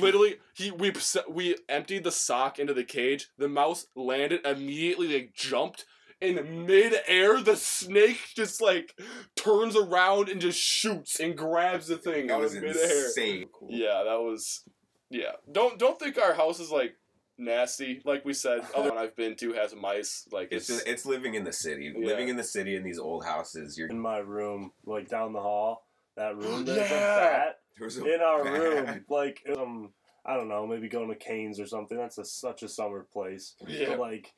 literally he we we emptied the sock into the cage. The mouse landed immediately. Like jumped in mid-air. The snake just like turns around and just shoots and grabs the thing it out was of mid-air. insane. Yeah, that was yeah. Don't don't think our house is like nasty. Like we said, other one I've been to has mice. Like It's it's, just, it's living in the city. Yeah. Living in the city in these old houses. You're in my room, like down the hall, that room, there's a Yeah. bat there was a in our bat. room. Like, um, I don't know, maybe going to Canes or something. That's a, such a summer place. yeah. But like,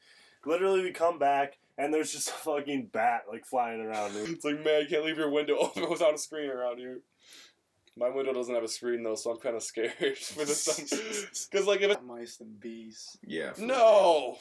literally, we come back and there's just a fucking bat like flying around. It's like man, you can't leave your window open without a screen around you. My window doesn't have a screen though, so I'm kind of scared for the sun. Because like if it Mice and bees. Yeah. no,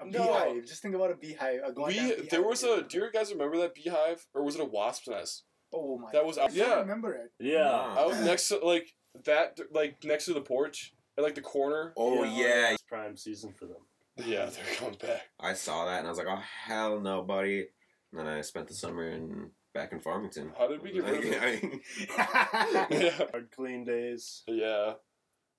A No. beehive. Just think about a beehive. A goddamn we beehive there was a. beehive. Do you guys remember that beehive or was it a wasp's nest? Oh my. that was- I don't yeah. remember it. Yeah. Ah. I was next to like that, like next to the porch at like the corner. Oh yeah. It's prime season for them. Yeah, they're coming back. I saw that and I was like, oh hell no, buddy. And then I spent the summer in back in Farmington. How did we get rid of it? I- Yeah, Hard clean days. yeah.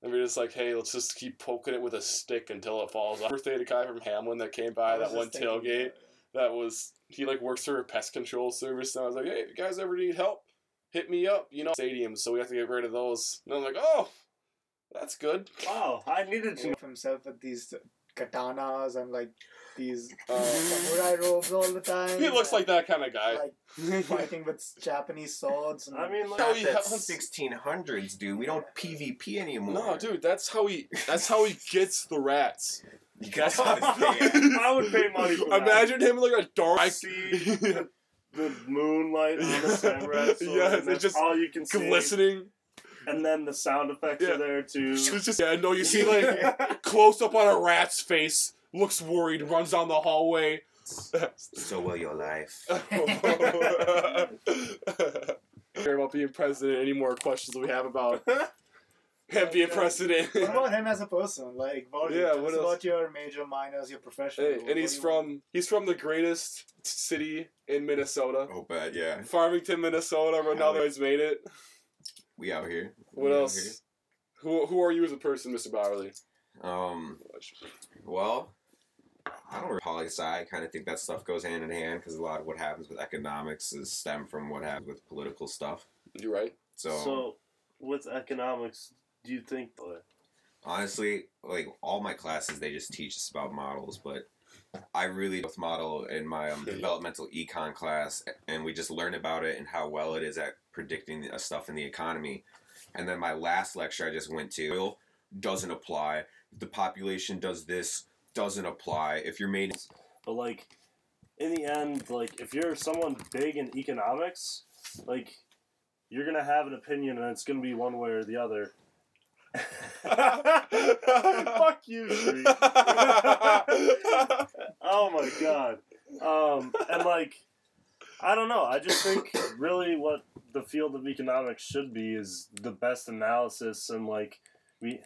And we are just like, hey, let's just keep poking it with a stick until it falls off. Birthday to guy from Hamlin that came by that one tailgate. about that was he like works for a pest control service and I was like, Hey, if you guys ever need help, hit me up, you know, stadiums, so we have to get rid of those. And I'm like, Oh, that's good. Wow, I needed to. Of himself with these katanas and like these Uh, samurai robes all the time. he looks like that kind of guy. like fighting with Japanese swords. And I mean, like, Oh, Not he 1600s, dude. We don't PvP anymore. no, dude, that's how he that's how he gets the rats. You That's how I would pay money for that. Imagine him like a dark I see the, the moonlight on the samurai sword. Yes, it's just all you can see. glistening. And then the sound effects Yeah. are there too. It's just yeah, no, you see like close up on a rat's face, looks worried, runs down the hallway. So will your life. care about being president. Any more questions we have about him being president? what about him as a person? Like, what, Yeah, tell what us else? about your major, minors, your profession. Hey, What and do he's you want? from he's from the greatest city in Minnesota, Oh, bad, yeah. Farmington, Minnesota. Ronaldo's made it. We out here. What We out else? Who who are you as a person, Mr. Bauerle? Um, well, I don't really poli sci. I kind of think that stuff goes hand in hand because a lot of what happens with economics is stem from what happens with political stuff. You're right? So, So, with economics, do you think honestly, like all my classes, they just teach us about models, but I really with model in my um, developmental econ class, and we just learn about it and how well it is at predicting the, uh, stuff in the economy. And then my last lecture I just went to oil doesn't apply. The population does this doesn't apply. If you're made but like, in the end, like if you're someone big in economics, like you're gonna have an opinion and it's gonna be one way or the other. Fuck you, oh my god. Um, and like, I don't know. I just think really what the field of economics should be is the best analysis and like we.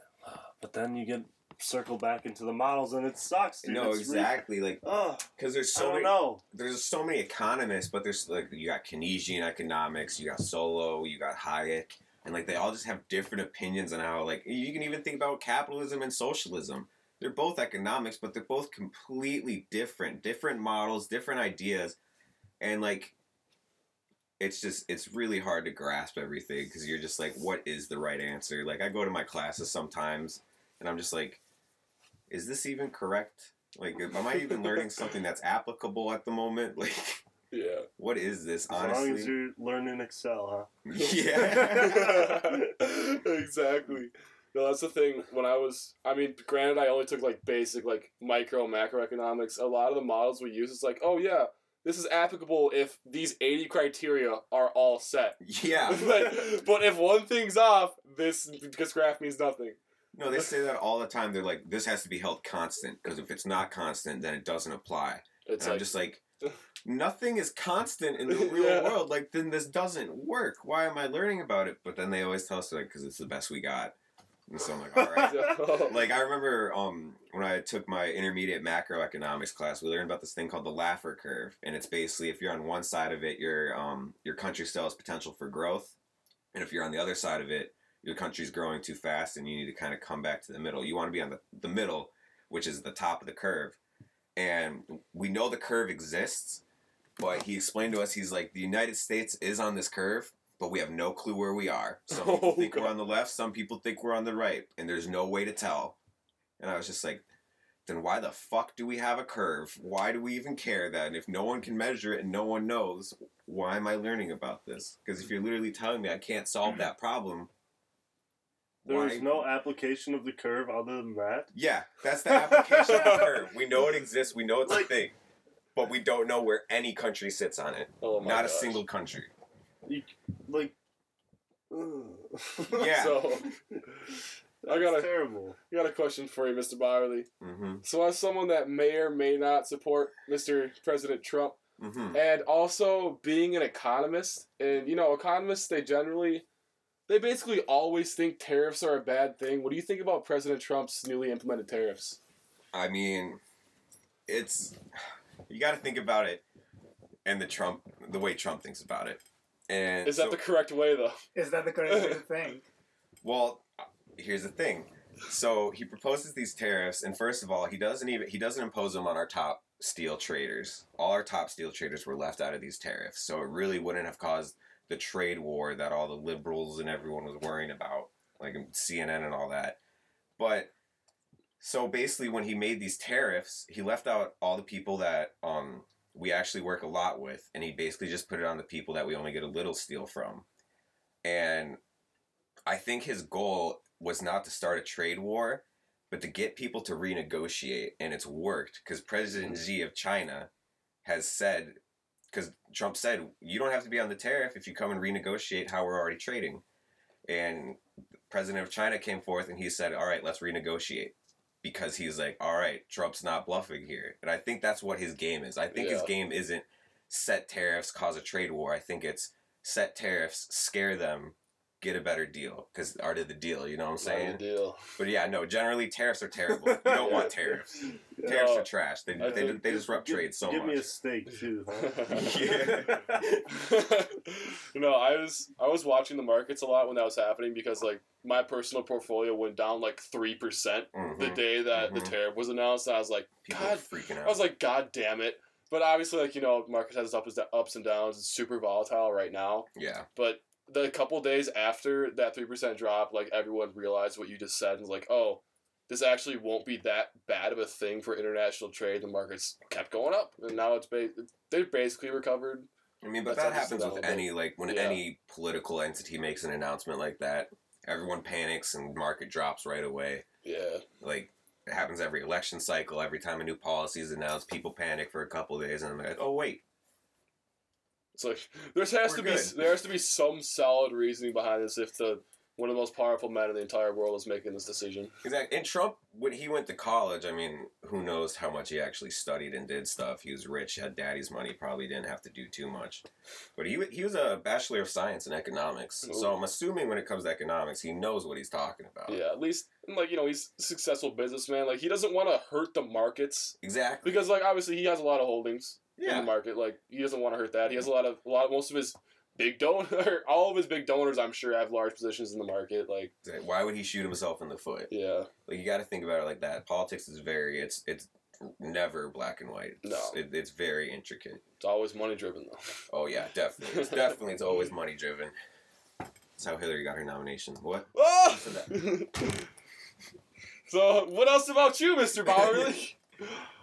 But then you get circle back into the models and it sucks. Dude. no It's exactly like Ugh, because there's I so don't many know. there's so many economists, but there's like you got Keynesian economics, you got Solow, you got Hayek, and like they all just have different opinions on how like you can even think about capitalism and socialism. They're both economics, but they're both completely different, different models, different ideas, and like it's just it's really hard to grasp everything because you're just like, what is the right answer? Like I go to my classes sometimes, and I'm just like, is this even correct? Like, am I even learning something that's applicable at the moment? Like, Yeah. what is this? As long as Honestly, you're learning Excel, huh? yeah. exactly. No, that's the thing. When I was, I mean, granted, I only took like basic, like micro, macroeconomics. A lot of the models we use, it's like, oh yeah, this is applicable if these eighty criteria are all set. yeah. but, but if one thing's off, this this graph means nothing. No, they say that all the time. They're like, this has to be held constant because if it's not constant, then it doesn't apply. It's and I'm just like, nothing is constant in the real Yeah. world. Like, then this doesn't work. Why am I learning about it? But then they always tell us like, because it's the best we got. And so I'm like, all right. like I remember um, when I took my intermediate macroeconomics class, we learned about this thing called the Laffer curve, and it's basically if you're on one side of it, your um, your country still has potential for growth, and if you're on the other side of it, your country's growing too fast, and you need to kind of come back to the middle. You want to be on the, the middle, which is the top of the curve, and we know the curve exists, but he explained to us he's like the United States is on this curve, but we have no clue where we are. Some people Oh, think we're on the left, some people think we're on the right, and there's no way to tell. And I was just like, then why the fuck do we have a curve? Why do we even care that? And if no one can measure it and no one knows, why am I learning about this? Because if you're literally telling me I can't solve hmm. that problem, there's no application of the curve other than that. Yeah, that's the application of the curve. We know it exists. We know it's Like- a thing, but we don't know where any country sits on it. oh my Not a single country. You, like, Yeah. So, I gotta- terrible. I got a question for you, Mr. Bauerle. Mm-hmm. So, as someone that may or may not support Mr. President Trump, Mm-hmm. and also being an economist, and you know, economists they generally, they basically always think tariffs are a bad thing. What do you think about President Trump's newly implemented tariffs? I mean, it's you got to think about it, and the Trump, the way Trump thinks about it, and Is that so- the correct way, though? Is that the correct way to think? Well, here's the thing. So he proposes these tariffs, and first of all, he doesn't even he doesn't impose them on our top steel traders. All our top steel traders were left out of these tariffs, so it really wouldn't have caused the trade war that all the liberals and everyone was worrying about, like CNN and all that. But so basically, when he made these tariffs, he left out all the people that um we actually work a lot with, and he basically just put it on the people that we only get a little steel from. And I think his goal was not to start a trade war, but to get people to renegotiate, and it's worked because President mm-hmm. Xi of China has said, because Trump said, you don't have to be on the tariff if you come and renegotiate how we're already trading. And President of China came forth and he said, all right, let's renegotiate. Because he's like, all right, Trump's not bluffing here. And I think that's what his game is. I think his game isn't set tariffs, cause a trade war. I think it's set tariffs, scare them, get a better deal. Because art of the deal, you know what I'm saying? deal. But yeah, no, generally tariffs are terrible. You don't want tariffs. Tariffs are trash. They, I they, think- they disrupt Give- trade so Give much. Give me a steak too. Huh? Yeah. you know, I was I was watching the markets a lot when that was happening because like my personal portfolio went down like three percent Mhm. the day that the Mhm. tariff was announced. And I was like, People God, freaking out. I was like, God damn it! But obviously, like you know, market has its ups ups and downs. It's super volatile right now. yeah. But the couple days after that three percent drop, like everyone realized what you just said and was like, oh, this actually won't be that bad of a thing for international trade. The markets kept going up, and now it's ba- they're basically recovered. I mean, but That's that happens with any like when Yeah. any political entity makes an announcement like that, everyone panics and market drops right away. Yeah, Like it happens every election cycle. Every time a new policy is announced, people panic for a couple days, and I'm like, oh wait, it's like there has We're to be good. there has to be some solid reasoning behind this if the one of the most powerful men in the entire world is making this decision. Exactly. And Trump, when he went to college, I mean, who knows how much he actually studied and did stuff. He was rich, had daddy's money, probably didn't have to do too much. But he, he was a bachelor of science in economics. So I'm assuming when it comes to economics, he knows what he's talking about. Yeah, at least like you know he's a successful businessman. Like he doesn't want to hurt the markets Exactly. because like obviously he has a lot of holdings in the market. Like he doesn't want to hurt that. He has a lot of a lot. Most of his big donor, all of his big donors, I'm sure, have large positions in the market. Like Why would he shoot himself in the foot? yeah, Like you got to think about it like that. Politics is very it's it's never black and white. It's, No. it, it's very intricate. it's always money driven though. Oh yeah, definitely. It's definitely it's always money driven. That's how Hillary got her nomination. What? Oh! so what else about you, Mr. Bauerle?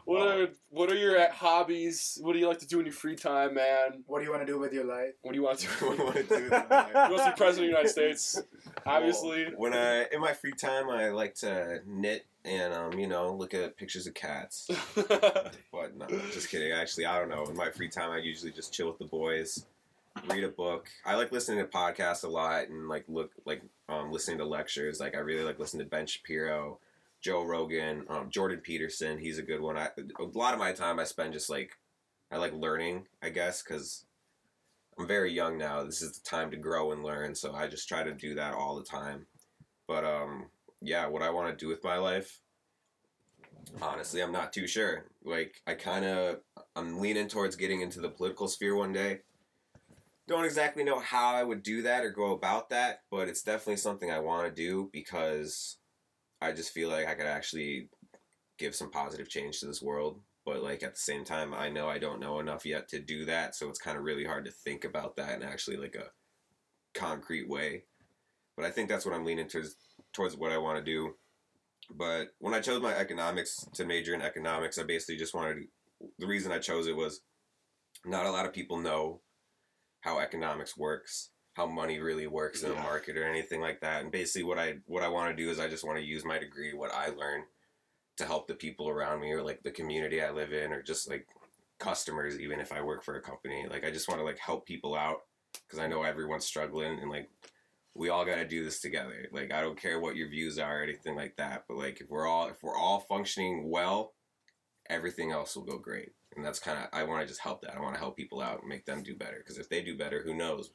What Oh. are what are your hobbies? What do you like to do in your free time, man? What do you want to do with your life? What do you want to do? What do you wanna do with you your life? want to be president of the United States? Obviously. Well, when I in my free time, I like to knit and um, you know, look at pictures of cats. But no, just kidding. Actually, I don't know. In my free time, I usually just chill with the boys, read a book. I like listening to podcasts a lot and like look like um, listening to lectures. Like I really like listening to Ben Shapiro, Joe Rogan, um, Jordan Peterson. He's a good one. I, a lot of my time I spend just like I like learning. I guess because I'm very young now. This is the time to grow and learn. So I just try to do that all the time. But um, yeah, what I want to do with my life. Honestly, I'm not too sure. Like, I kind of, I'm leaning towards getting into the political sphere one day. Don't exactly know how I would do that or go about that, but it's definitely something I want to do because I just feel like I could actually give some positive change to this world. But, like, at the same time, I know I don't know enough yet to do that, so it's kind of really hard to think about that in actually, like, a concrete way. But I think that's what I'm leaning towards, towards what I want to do. But when I chose my economics to major in economics, I basically just wanted to, the reason I chose it was not a lot of people know how economics works, how money really works in a market or anything like that. And basically what I what I want to do is I just want to use my degree, what I learn to help the people around me or like the community I live in or just like customers even if I work for a company. Like I just want to like help people out cuz I know everyone's struggling and like we all got to do this together. Like I don't care what your views are or anything like that, but like if we're all if we're all functioning well, everything else will go great. And that's kind of I want to just help that. I want to help people out and make them do better because if they do better, who knows?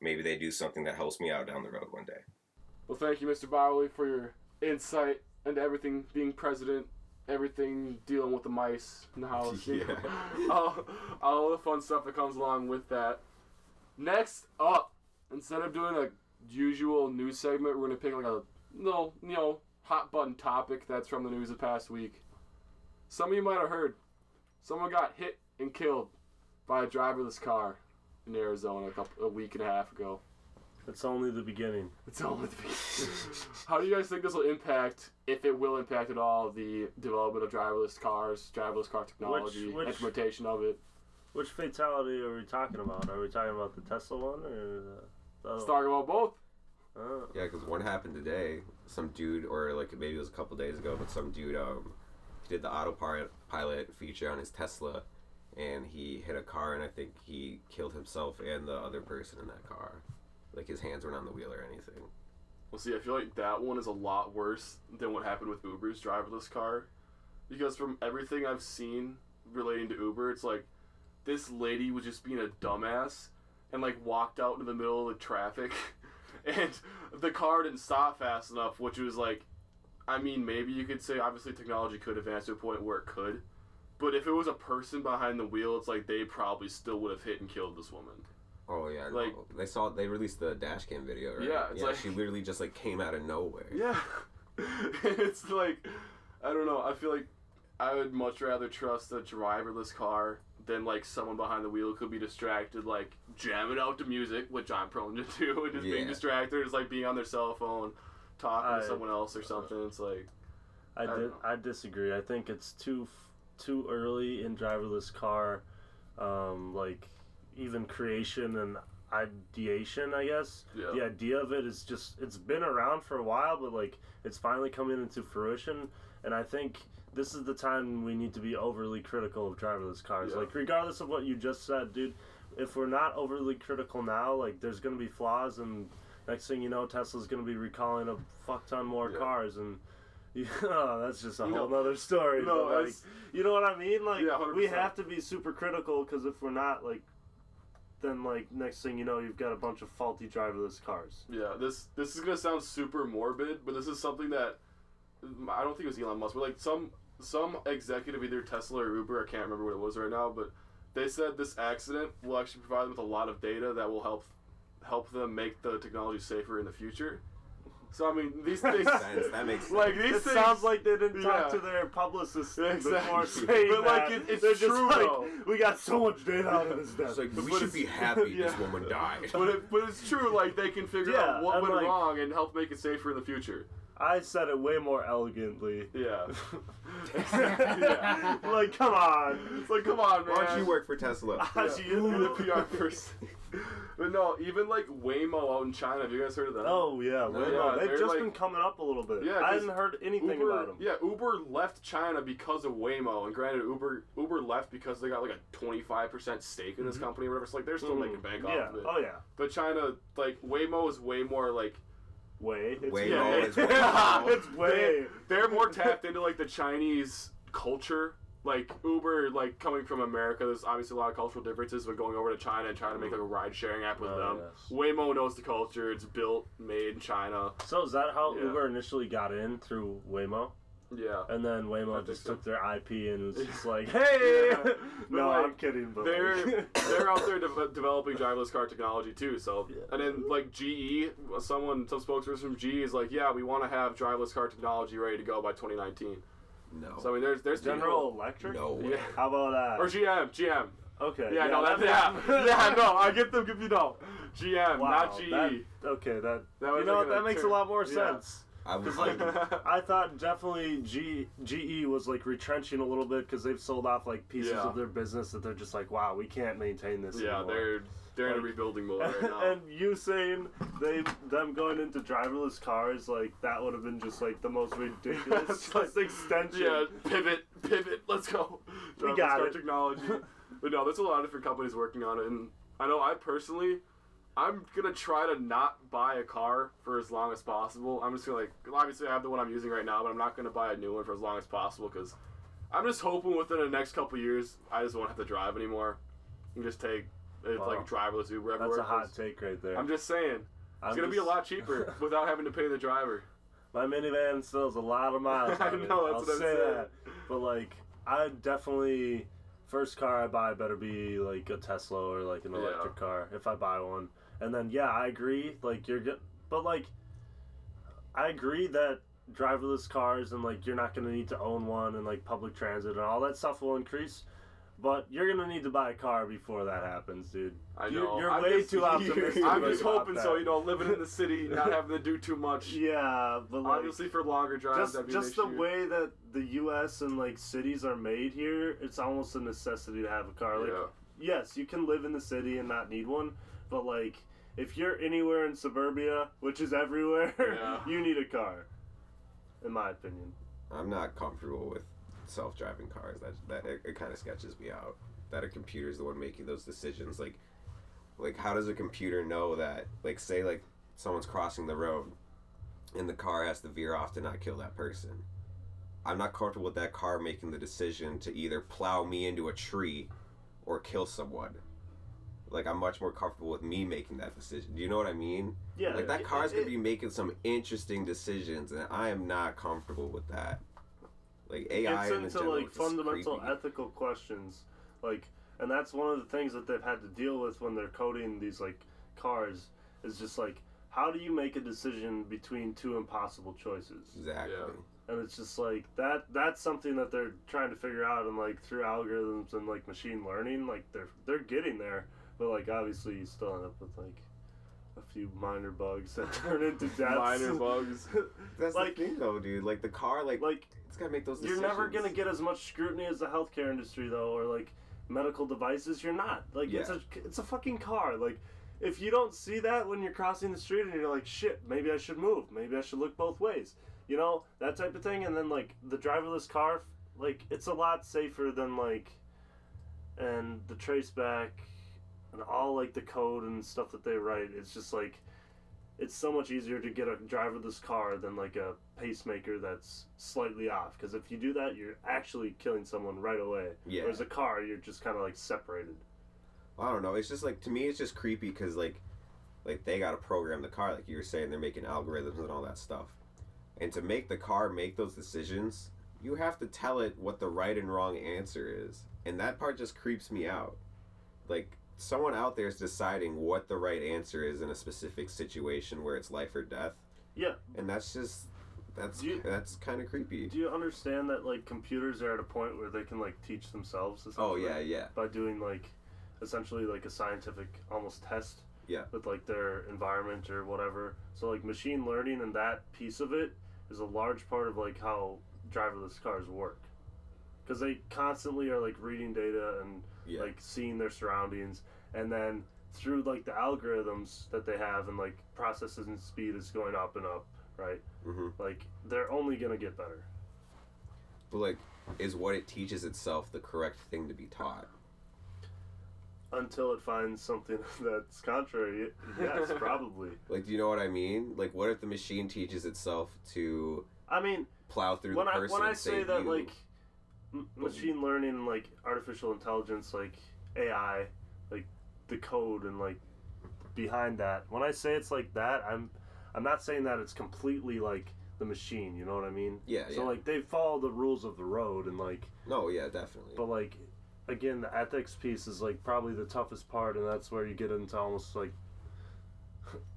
Maybe they do something that helps me out down the road one day. Well, thank you, Mr. Bauerle, for your insight into everything being president, everything dealing with the mice in the house, know, all, all the fun stuff that comes along with that. Next up, instead of doing a usual news segment, we're gonna pick like a little, you know, hot button topic that's from the news of the past week. Some of you might have heard, someone got hit and killed by a driverless car in Arizona a couple, a week and a half ago. It's only the beginning. It's only the beginning. How do you guys think this will impact, if it will impact at all, the development of driverless cars, driverless car technology, which- implementation of it? Which fatality are we talking about? Are we talking about the Tesla one or the, the Let's talk about both. Oh. Yeah, because one happened today. Some dude, or like maybe it was a couple days ago, but some dude um, did the autopilot pilot feature on his Tesla, and he hit a car, and I think he killed himself and the other person in that car. Like his hands weren't on the wheel or anything. Well, see, I feel like that one is a lot worse than what happened with Uber's driverless car. Because from everything I've seen relating to Uber, it's like this lady was just being a dumbass and like walked out into the middle of the traffic and the car didn't stop fast enough, which was like, I mean, maybe you could say obviously technology could advance to a point where it could. But if it was a person behind the wheel, it's like they probably still would have hit and killed this woman. Oh yeah, no. Like- oh, they saw they released the dash cam video. Right? Yeah, it's yeah. like- she literally just like came out of nowhere. Yeah. it's like I don't know, I feel like I would much rather trust a driverless car than like someone behind the wheel could be distracted, like jamming out to music, which I'm prone to do, and just being Yeah. distracted, is like being on their cell phone, talking I- to someone else or uh, something. It's like I, I di- I disagree. I think it's too f- too early in driverless car, um, like even creation and ideation. I guess yeah. the idea of it is just it's been around for a while, but like it's finally coming into fruition. And I think this is the time we need to be overly critical of driverless cars. Yeah. Like regardless of what you just said, dude. If we're not overly critical now, like there's gonna be flaws, and next thing you know, Tesla's gonna be recalling a fuck ton more Yeah. cars, and know, oh, that's just a You whole know- nother story. No, but, like, you know what I mean? Like Yeah, we 100%. have to be super critical because if we're not, like, then like next thing you know, you've got a bunch of faulty driverless cars. Yeah, this this is gonna sound super morbid, but this is something that mm, I don't think it was Elon Musk, but like some some executive, either Tesla or Uber, I can't remember what it was right now, but they said this accident will actually provide them with a lot of data that will help help them make the technology safer in the future. So I mean, these things, Sense, that makes sense. like these It things, sounds like they didn't yeah. talk to their publicist before Exactly. saying But, like, that. it- it's They're just true, like, though. we got so much data out of this It's death. like we But should be happy this woman died. but it, but it's true. Like they can figure Yeah, out what went like- wrong and help make it safer in the future. I said it way more elegantly. Yeah. yeah. Like, come on. It's like, come on, man. Why don't you work for Tesla? Yeah. You're the PR person. but no, even like Waymo out in China. Have you guys heard of that? Oh yeah, No, Waymo. yeah, they've they're just like- been coming up a little bit. Yeah, I hadn't heard anything Uber, about them. yeah, Uber left China because of Waymo, and granted, Uber Uber left because they got like a twenty five percent stake in this Mhm. company or whatever. So like they're still Mhm. making bank Yeah. off of it. Oh yeah. But China, like Waymo, is way more like Way. It's Waymo yeah, is they- Waymo. it's way. they're more tapped into like the Chinese culture. Like Uber, like coming from America, there's obviously a lot of cultural differences. But going over to China and trying to make like a ride sharing app with Oh, them, yes. Waymo knows the culture. It's built, made in China. So is that how Yeah. Uber initially got in through Waymo? Yeah. And then Waymo just so. took their IP and was just like, hey! Yeah. No, like, I'm kidding. But they're like- they're out there de- developing driverless car technology too. So Yeah. and then like GE, someone some spokesperson from GE is like, yeah, we want to have driverless car technology ready to go by 2019. No. So I mean, there's there's General people- Electric? No way. Yeah. How about that? or GM, GM. okay. Yeah, no, that, that- yeah, yeah, no, I get them confused. No, GM, Wow, not GE. that- okay, that, That you know like what? That makes turn. a lot more Yeah. sense. I was like, like I thought definitely G, GE was like retrenching a little bit because they've sold off like pieces Yeah. of their business that they're just like, wow, we can't maintain this. yeah, anymore. they're they're in a rebuilding mode right now. and you saying they them going into driverless cars like that would have been just like the most ridiculous like- extension. yeah, pivot, pivot, let's go. We Driverless got car it. technology. but no, there's a lot of different companies working on it, and I know I personally, I'm gonna try to not buy a car for as long as possible. I'm just gonna like, obviously I have the one I'm using right now, but I'm not gonna buy a new one for as long as possible because I'm just hoping within the next couple years I just won't have to drive anymore and just take it's Wow. like driverless Uber everywhere. That's a hot take right there. I'm just saying it's I'm gonna be a lot cheaper without having to pay the driver. My minivan still has a lot of miles. I it, know, that's I'll what I'm say saying. that. But like, I definitely first car I buy better be like a Tesla or like an Yeah. electric car if I buy one. And then yeah, I agree. Like you're good, but like, I agree that driverless cars and like you're not gonna need to own one and like public transit and all that stuff will increase. But you're gonna need to buy a car before that happens, dude. I know. you're I'm way just- too optimistic I'm just hoping so. You know, living in the city, not having to do too much. Yeah, but like, Obviously, for longer drives, just that'd be an just the way that the U.S. and like cities are made here, it's almost a necessity to have a car. Like, Yeah. yes, you can live in the city and not need one, but like if you're anywhere in suburbia, which is everywhere, Yeah. you need a car. In my opinion. I'm not comfortable with self-driving cars. That that it, it kind of sketches me out. That a computer is the one making those decisions. Like, like how does a computer know that? Like, say like someone's crossing the road, and the car has to veer off to not kill that person. I'm not comfortable with that car making the decision to either plow me into a tree, or kill someone. Like I'm much more comfortable with me making that decision. Do you know what I mean? Yeah. Like that it- car's gonna it- be making some interesting decisions, and I am not comfortable with that. Like AI it's in into general like fundamental creepy. ethical questions like and that's one of the things that they've had to deal with when they're coding these like cars is just like how do you make a decision between two impossible choices Exactly. Yeah. and it's just like that that's something that they're trying to figure out and like through algorithms and like machine learning like they're they're getting there but like obviously you still end up with like a few minor bugs that turn into deaths Minor bugs. That's Like- the thing, though, dude. Like the car, like, like it's gotta make those You're decisions. never gonna get as much scrutiny as the healthcare industry, though, or like medical devices. You're not. Like it's a it's a fucking car. Like if you don't see that when you're crossing the street and you're like, shit, maybe I should move. Maybe I should look both ways. You know that type of thing. And then like the driverless car, like it's a lot safer than like, and the traceback, and all like the code and stuff that they write. It's just like it's so much easier to get a driverless car than like a pacemaker that's slightly off. Because if you do that, you're actually killing someone right away. Yeah. Whereas a car, you're just kind of like separated. I don't know. It's just like to me, it's just creepy because like, like they gotta program the car. Like you were saying, they're making algorithms and all that stuff. And to make the car make those decisions, you have to tell it what the right and wrong answer is, and that part just creeps me out. Like someone out there is deciding what the right answer is in a specific situation where it's life or death, Yeah. and that's just that's you- that's kind of creepy. Do you understand that like computers are at a point where they can like teach themselves? Oh yeah, yeah, By doing like, essentially like a scientific almost test. Yeah. With like their environment or whatever. So like machine learning and that piece of it is a large part of like how driverless cars work, because they constantly are like reading data and Yeah. like seeing their surroundings, and then through like the algorithms that they have and like processing speed is going up and up, right? hmm Like they're only gonna get better. But like, is what it teaches itself the correct thing to be taught? Until it finds something that's contrary, yes, probably. Like, do you know what I mean? Like, what if the machine teaches itself to I mean, plow through when the I person? when I and say that you? like machine learning like artificial intelligence, like AI, like the code and like behind that. When I say it's like that, I'm I'm not saying that it's completely like the machine. You know what I mean? yeah, So yeah. like they follow the rules of the road and like, no, yeah, definitely. but like again, the ethics piece is like probably the toughest part, and that's where you get into almost like.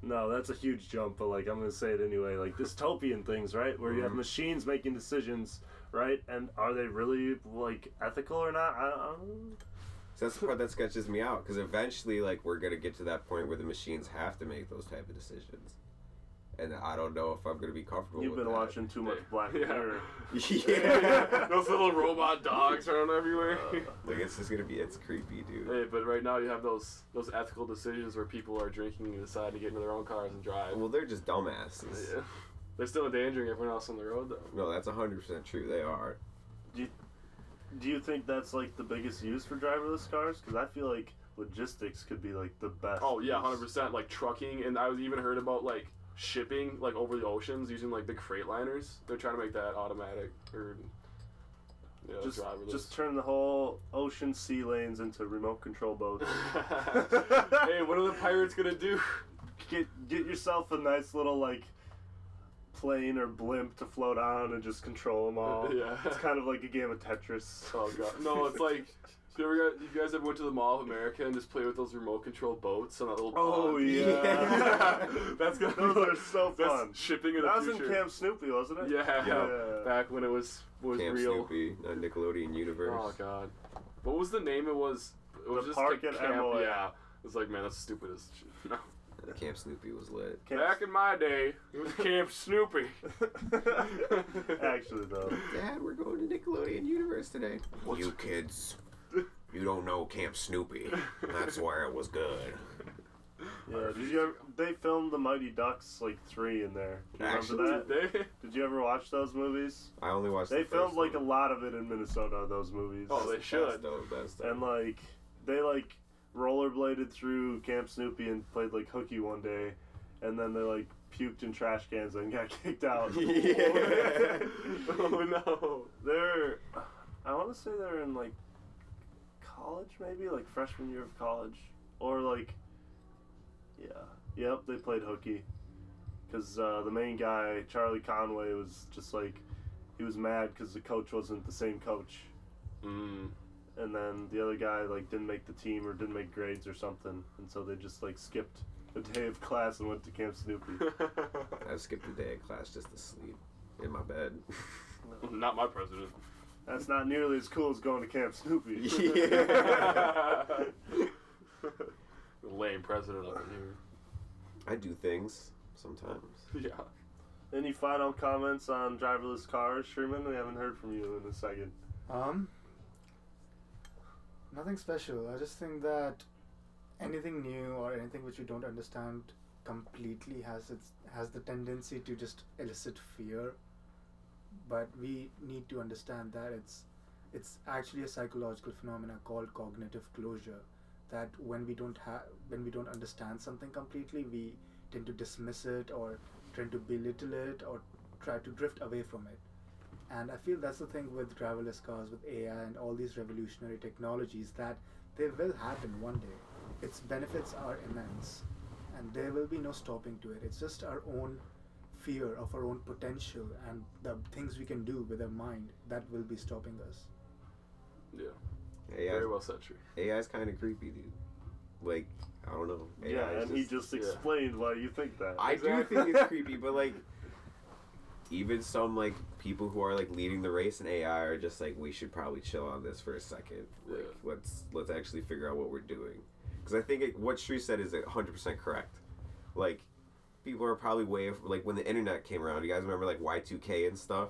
No, that's a huge jump, but like I'm gonna say it anyway. Like dystopian things, right? Where you have Mhm. machines making decisions, right? And are they really like ethical or not? I, I don't. So that's the part that sketches me out because eventually, like, we're gonna get to that point where the machines have to make those type of decisions, and I don't know if I'm gonna be comfortable. You've with been that. watching too much Black Yeah. Mirror. yeah. Those little robot dogs around everywhere. Uh, like it's just gonna be it's creepy, dude. Hey, but right now you have those those ethical decisions where people are drinking and decide to get into their own cars and drive. Well, they're just dumbasses. Yeah. They're still endangering everyone else on the road, though. No, that's hundred percent true. They are. Do you think that's like the biggest use for driverless cars? Because I feel like logistics could be like the best. Oh yeah, hundred percent. Like trucking, and I was even heard about like shipping, like over the oceans using like big freight liners. They're trying to make that automatic or yeah, Just, driverless. just turn the whole ocean sea lanes into remote control boats. hey, what are the pirates gonna do? get get yourself a nice little like plane or blimp to float on and just control them all. yeah. It's kind of like a game of Tetris. Oh god, no! It's like you ever got, you guys ever went to the Mall of America and just play with those remote control boats on that little Oh pond? yeah, that's gonna those be are so that's fun. Shipping in That the was in. Camp Snoopy, wasn't it? Yeah. Yeah. Back when it was was Camp real. Snoopy, uh, Nickelodeon Universe. Oh god, what was the name? It was. It was The just park a at camp. MOA. Yeah. It's like man, that's stupid as shit. No. Camp Snoopy was lit. Camp Back in my day, it was Camp Snoopy. Actually, though. Dad, we're going to Nickelodeon Universe today. What's- You kids, you don't know Camp Snoopy. That's where it was good. Yeah, did you ever, they filmed the Mighty Ducks like three in there. Do you Actually, remember that? Did they? Did you ever watch those movies? I only watched. They the filmed first like a lot of it in Minnesota. Those movies. Oh, they Best should. though, best though. and like they like rollerbladed through Camp Snoopy and played like hooky one day, and then they like puked in trash cans and got kicked out. Yeah. oh no. They're, I want to say they're in like college, maybe like freshman year of college, or like, yeah, yep, they played hooky, because uh, the main guy Charlie Conway was just like, he was mad because the coach wasn't the same coach, Mm. And then the other guy like didn't make the team or didn't make grades or something, and so they just like skipped a day of class and went to Camp Snoopy. I skipped a day of class just to sleep in my bed. Not my president. That's not nearly as cool as going to Camp Snoopy. Yeah. Lame president up in here. I do things sometimes. Yeah. Any final comments on driverless cars, Sherman? We haven't heard from you in a second. Um, nothing special. I just think that anything new or anything which you don't understand completely has its has the tendency to just elicit fear. But we need to understand that it's it's actually a psychological phenomena called cognitive closure. That when we don't have when we don't understand something completely, we tend to dismiss it or tend to belittle it or try to drift away from it. And I feel that's the thing with driverless cars, with AI, and all these revolutionary technologies that they will happen one day. Its benefits are immense, and there will be no stopping to it. It's just our own fear of our own potential and the things we can do with our mind that will be stopping us. Yeah. AI, Very well said, true. AI's kind of creepy, dude. Like, I don't know. AI yeah, is and he just yeah. explained why you think that. I do think it's creepy, but like, even some like people who are like leading the race in AI are just like, we should probably chill on this for a second. Like, Yeah. let's let's actually figure out what we're doing. Because I think it, what Shree said is hundred percent correct. Like, people are probably way of, like when the internet came around. You guys remember like Y two K and stuff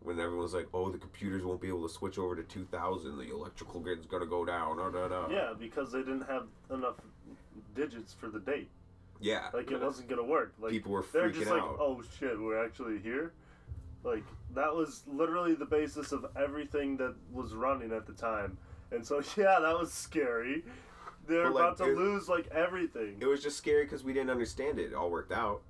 when everyone was like, "Oh, the computers won't be able to switch over to 2000. The electrical grid's gonna go down." Da, da, da. Yeah, because they didn't have enough digits for the date. Yeah. Like it wasn't gonna work. Like People were they're just like, out. oh shit, we're actually here. Like that was literally the basis of everything that was running at the time. And so yeah, that was scary. They're like, about to it- lose like everything. It was just scary because we didn't understand it. It all worked out.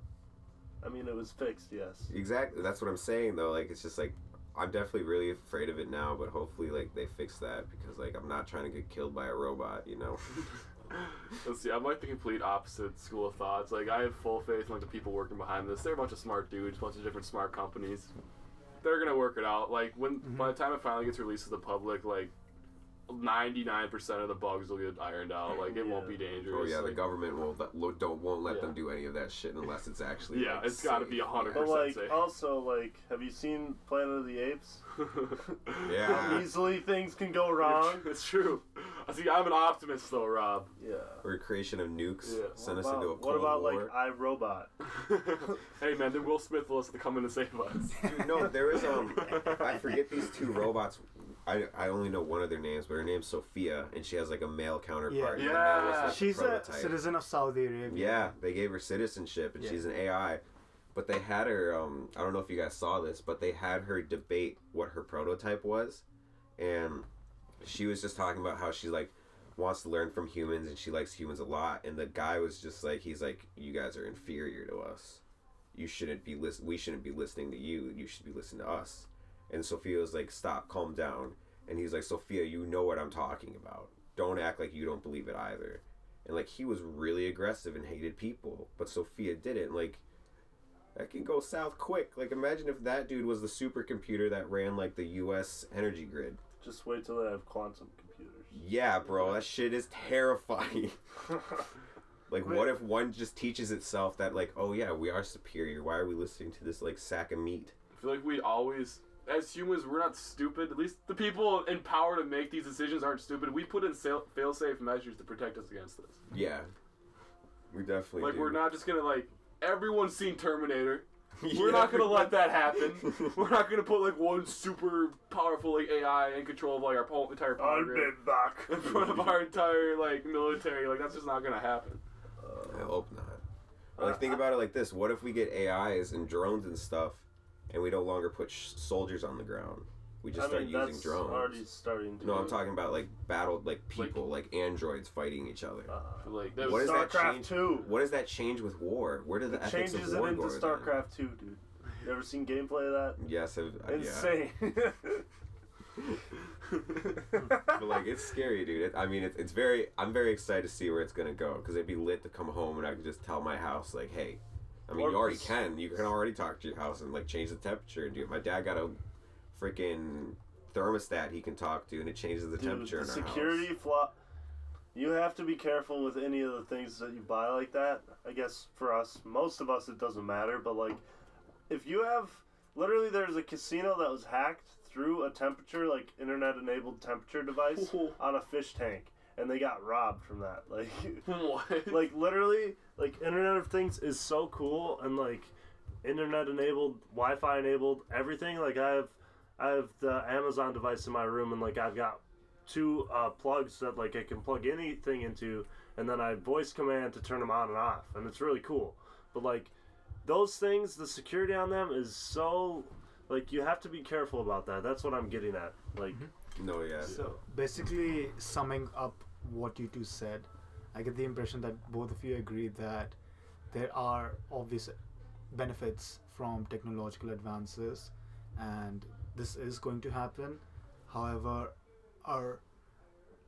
I mean, it was fixed, yes. Exactly. That's what I'm saying though. Like it's just like I'm definitely really afraid of it now, but hopefully like they fix that because like I'm not trying to get killed by a robot, you know. Let's see. I'm like the complete opposite school of thoughts. Like I have full faith in like the people working behind this. They're a bunch of smart dudes, a bunch of different smart companies. They're gonna work it out. Like when mm-hmm. by the time it finally gets released to the public, like 99% of the bugs will get ironed out. Like it won't be dangerous. oh yeah, the Like, government won't let, don't won't let Yeah. them do any of that shit unless it's actually Yeah, like, it's gotta safe. be 100%. But like safe. also like, have you seen Planet of the Apes? How Yeah. easily things can go wrong. it's true. I see. I'm an optimist though, Rob. Yeah. Or creation of nukes Yeah. send what us about, into a what about war. like I Robot? hey man, then Will Smith will to come in to save us. Dude, no, there is um, I forget these two robots. I, I only know one of their names, but her name's Sophia, and she has like a male counterpart. and the male was, Yeah. like, She's a prototype. citizen of Saudi Arabia. Yeah, they gave her citizenship, and Yeah. she's an AI. But they had her. Um, I don't know if you guys saw this, but they had her debate what her prototype was, and she was just talking about how she like wants to learn from humans, and she likes humans a lot. And the guy was just like, he's like, you guys are inferior to us. You shouldn't be listen. We shouldn't be listening to you. You should be listening to us. And Sophia was like, stop, calm down. And he's like, Sophia, you know what I'm talking about. Don't act like you don't believe it either and like he was really aggressive and hated people but sophia didn't like that can go south quick like imagine if that dude was the supercomputer that ran like the us energy grid Just wait till they have quantum computers. yeah bro that shit is terrifying like what if one just teaches itself that like oh yeah we are superior why are we listening to this like sack of meat I feel like we always, as humans, we're not stupid. At least the people in power to make these decisions aren't stupid. We put in sail- fail-safe measures to protect us against this. yeah we definitely Like do. we're not just gonna like everyone's seen Terminator. Yeah. We're not gonna let that happen. we're not gonna put like one super powerful like AI in control of like our whole entire power I've grid been back. in front of our entire like military. Like that's just not gonna happen. I hope not. Or, like think uh, about it like this: What if we get AIs and drones and stuff, and we no longer put sh- soldiers on the ground? We just I start mean, using that's drones. already starting to. No, I'm talking about like battle, like people, like, androids fighting each other. Uh, Like that What does that change? 2. What does that change with war? Where do the It ethics changes of it into go? StarCraft 2, dude. You ever seen gameplay of that? Yes, I've, uh, yeah. Insane. but like it's scary, dude. It, I mean, it's it's very. I'm very excited to see where it's gonna go because it'd be lit to come home and I could just tell my house like, hey. I mean, Or you already can. You can already talk to your house and like change the temperature and do it. My dad got a freaking thermostat he can talk to and it changes the Dude, temperature the in our security house. flaw. You have to be careful with any of the things that you buy like that. I guess for us, most of us, it doesn't matter. But like, if you have literally, there's a casino that was hacked through a temperature, like internet-enabled temperature device on a fish tank, and they got robbed from that. Like, what? like literally, like Internet of Things is so cool and like internet enabled, Wi-Fi enabled, everything. Like I have, I have the Amazon device in my room, and like I've got two uh, plugs that like I can plug anything into, and then I voice command to turn them on and off, and it's really cool. But like those things, the security on them is so like you have to be careful about that. That's what I'm getting at. Like No, yeah. So basically, summing up what you two said, I get the impression that both of you agree that there are obvious benefits from technological advances, and this is going to happen. However, our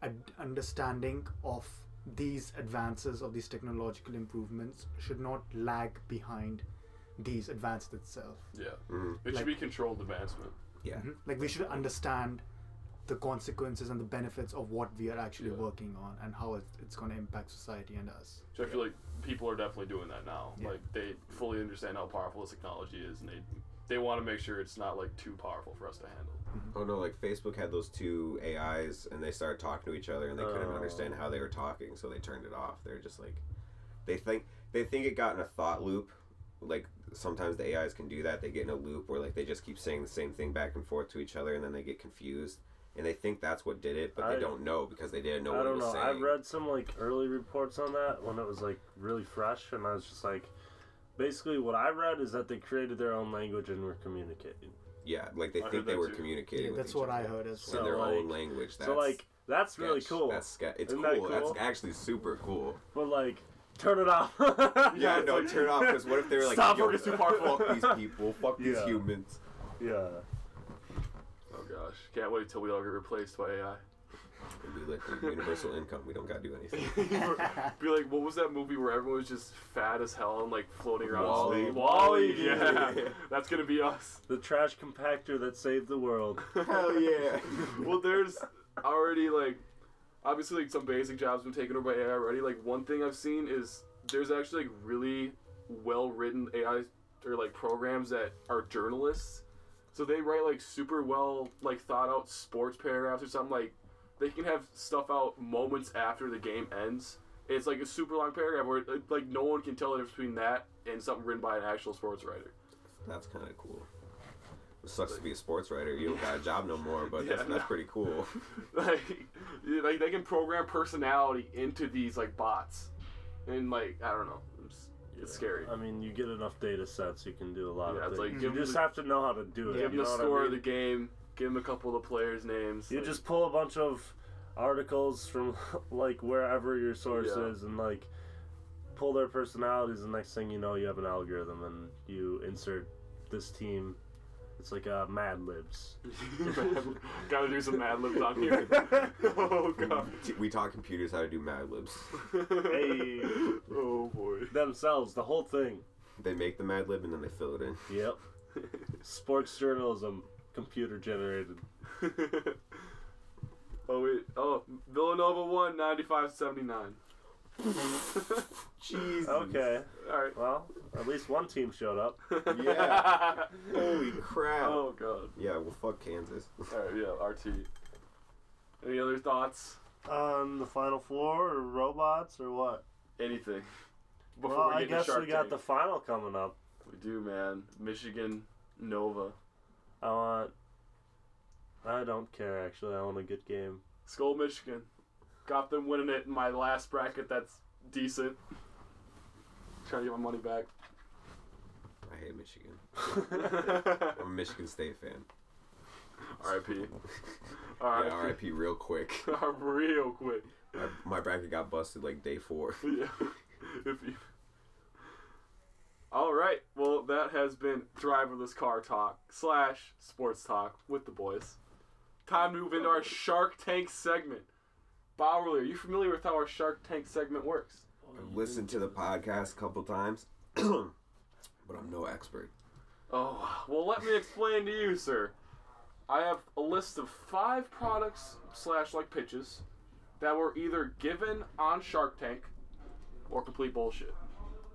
ad- understanding of these advances of these technological improvements should not lag behind these advances itself. yeah, Mhm. it should Like- be controlled advancement. Yeah. Mhm. Like we should understand the consequences and the benefits of what we are actually Yeah. working on and how it, it's going to impact society and us. So I feel like people are definitely doing that now. Yeah. Like they fully understand how powerful this technology is, and they they want to make sure it's not like too powerful for us to handle. Mm-hmm. Oh no, like Facebook had those two AIs and they started talking to each other and they couldn't Oh. understand how they were talking, so they turned it off. They're just like they think they think it got in a thought loop like sometimes the AIs can do that. They get in a loop where like they just keep saying the same thing back and forth to each other, and then they get confused, and they think that's what did it, but I- they don't know because they didn't know I what don't was know. saying. I read some like early reports on that when it was like really fresh, and I was just like, basically what I read is that they created their own language and were communicating. Yeah, like they I think they were too. communicating. Yeah, with that's each what I other heard as in So, well. their like- own language. That's, so like that's really cool. That's ske- It's Isn't cool. that cool? That's actually super cool. but like, turn it off. Yeah, it's no, like- turn it off. Because what if they're like, Stop Yo, working too hard. fuck these people, fuck these Yeah. humans. yeah. Oh gosh, can't wait till we all get replaced by AI. And we let the universal income. We don't gotta do anything. Be like, what was that movie where everyone was just fat as hell and like floating around? in Wall-E. space? Wall-E, Yeah. yeah, that's gonna be us. The trash compactor that saved the world. Hell yeah. well, there's already like, obviously like some basic jobs been taken over by AI already. Like one thing I've seen is there's actually like really well written AI or like programs that are journalists. So they write like super well like thought out sports paragraphs or something like they can have stuff out moments after the game ends. It's like a super long paragraph where like no one can tell the difference between that and something written by an actual sports writer. That's kind of cool. It sucks to be a sports writer. You don't got a job no more, but that's, Yeah, that's no. pretty cool. like, like they can program personality into these like bots, and like I don't know, it's, it's scary. I mean, you get enough data sets, you can do a lot Yeah, of things. like, you just the- have to know how to do it. Give them the know what I score mean? of the game. Give him a couple of the players' names. You like- just pull a bunch of articles from like wherever your source Yeah. is and like pull their personalities and next thing you know you have an algorithm and you insert this team it's like uh, Mad Libs. Gotta do some Mad Libs on here. oh god. We taught computers how to do Mad Libs. Hey. Oh boy. Themselves, the whole thing. They make the Mad Lib and then they fill it in. Yep. Sports journalism, computer generated. oh wait. Oh, Villanova won 95-79. Jeez. Okay. All right. Well, at least one team showed up. Yeah. Holy crap. Oh god. Yeah, well, fuck Kansas. All right. Yeah. RT. Any other thoughts? On the final floor or robots or what? Anything? Before well, we I guess we got Tank. the final coming up. We do, man. Michigan Nova. I want. I don't care actually. I want a good game. Skull Michigan. Got them winning it in my last bracket. That's decent. Trying to get my money back. I hate Michigan. I'm a Michigan State fan. R.I.P. Yeah, R.I.P. RIP real quick. Real quick. My, my bracket got busted like day four. Yeah. if you. All right. Well, that has been driverless car talk slash sports talk with the boys. Time to move into our Shark Tank segment. Bauerle, are you familiar with how our Shark Tank segment works? I've listened to the podcast a couple times, but I'm no expert. Oh, well, let me explain to you, sir. I have a list of five products slash like pitches that were either given on Shark Tank or complete bullshit.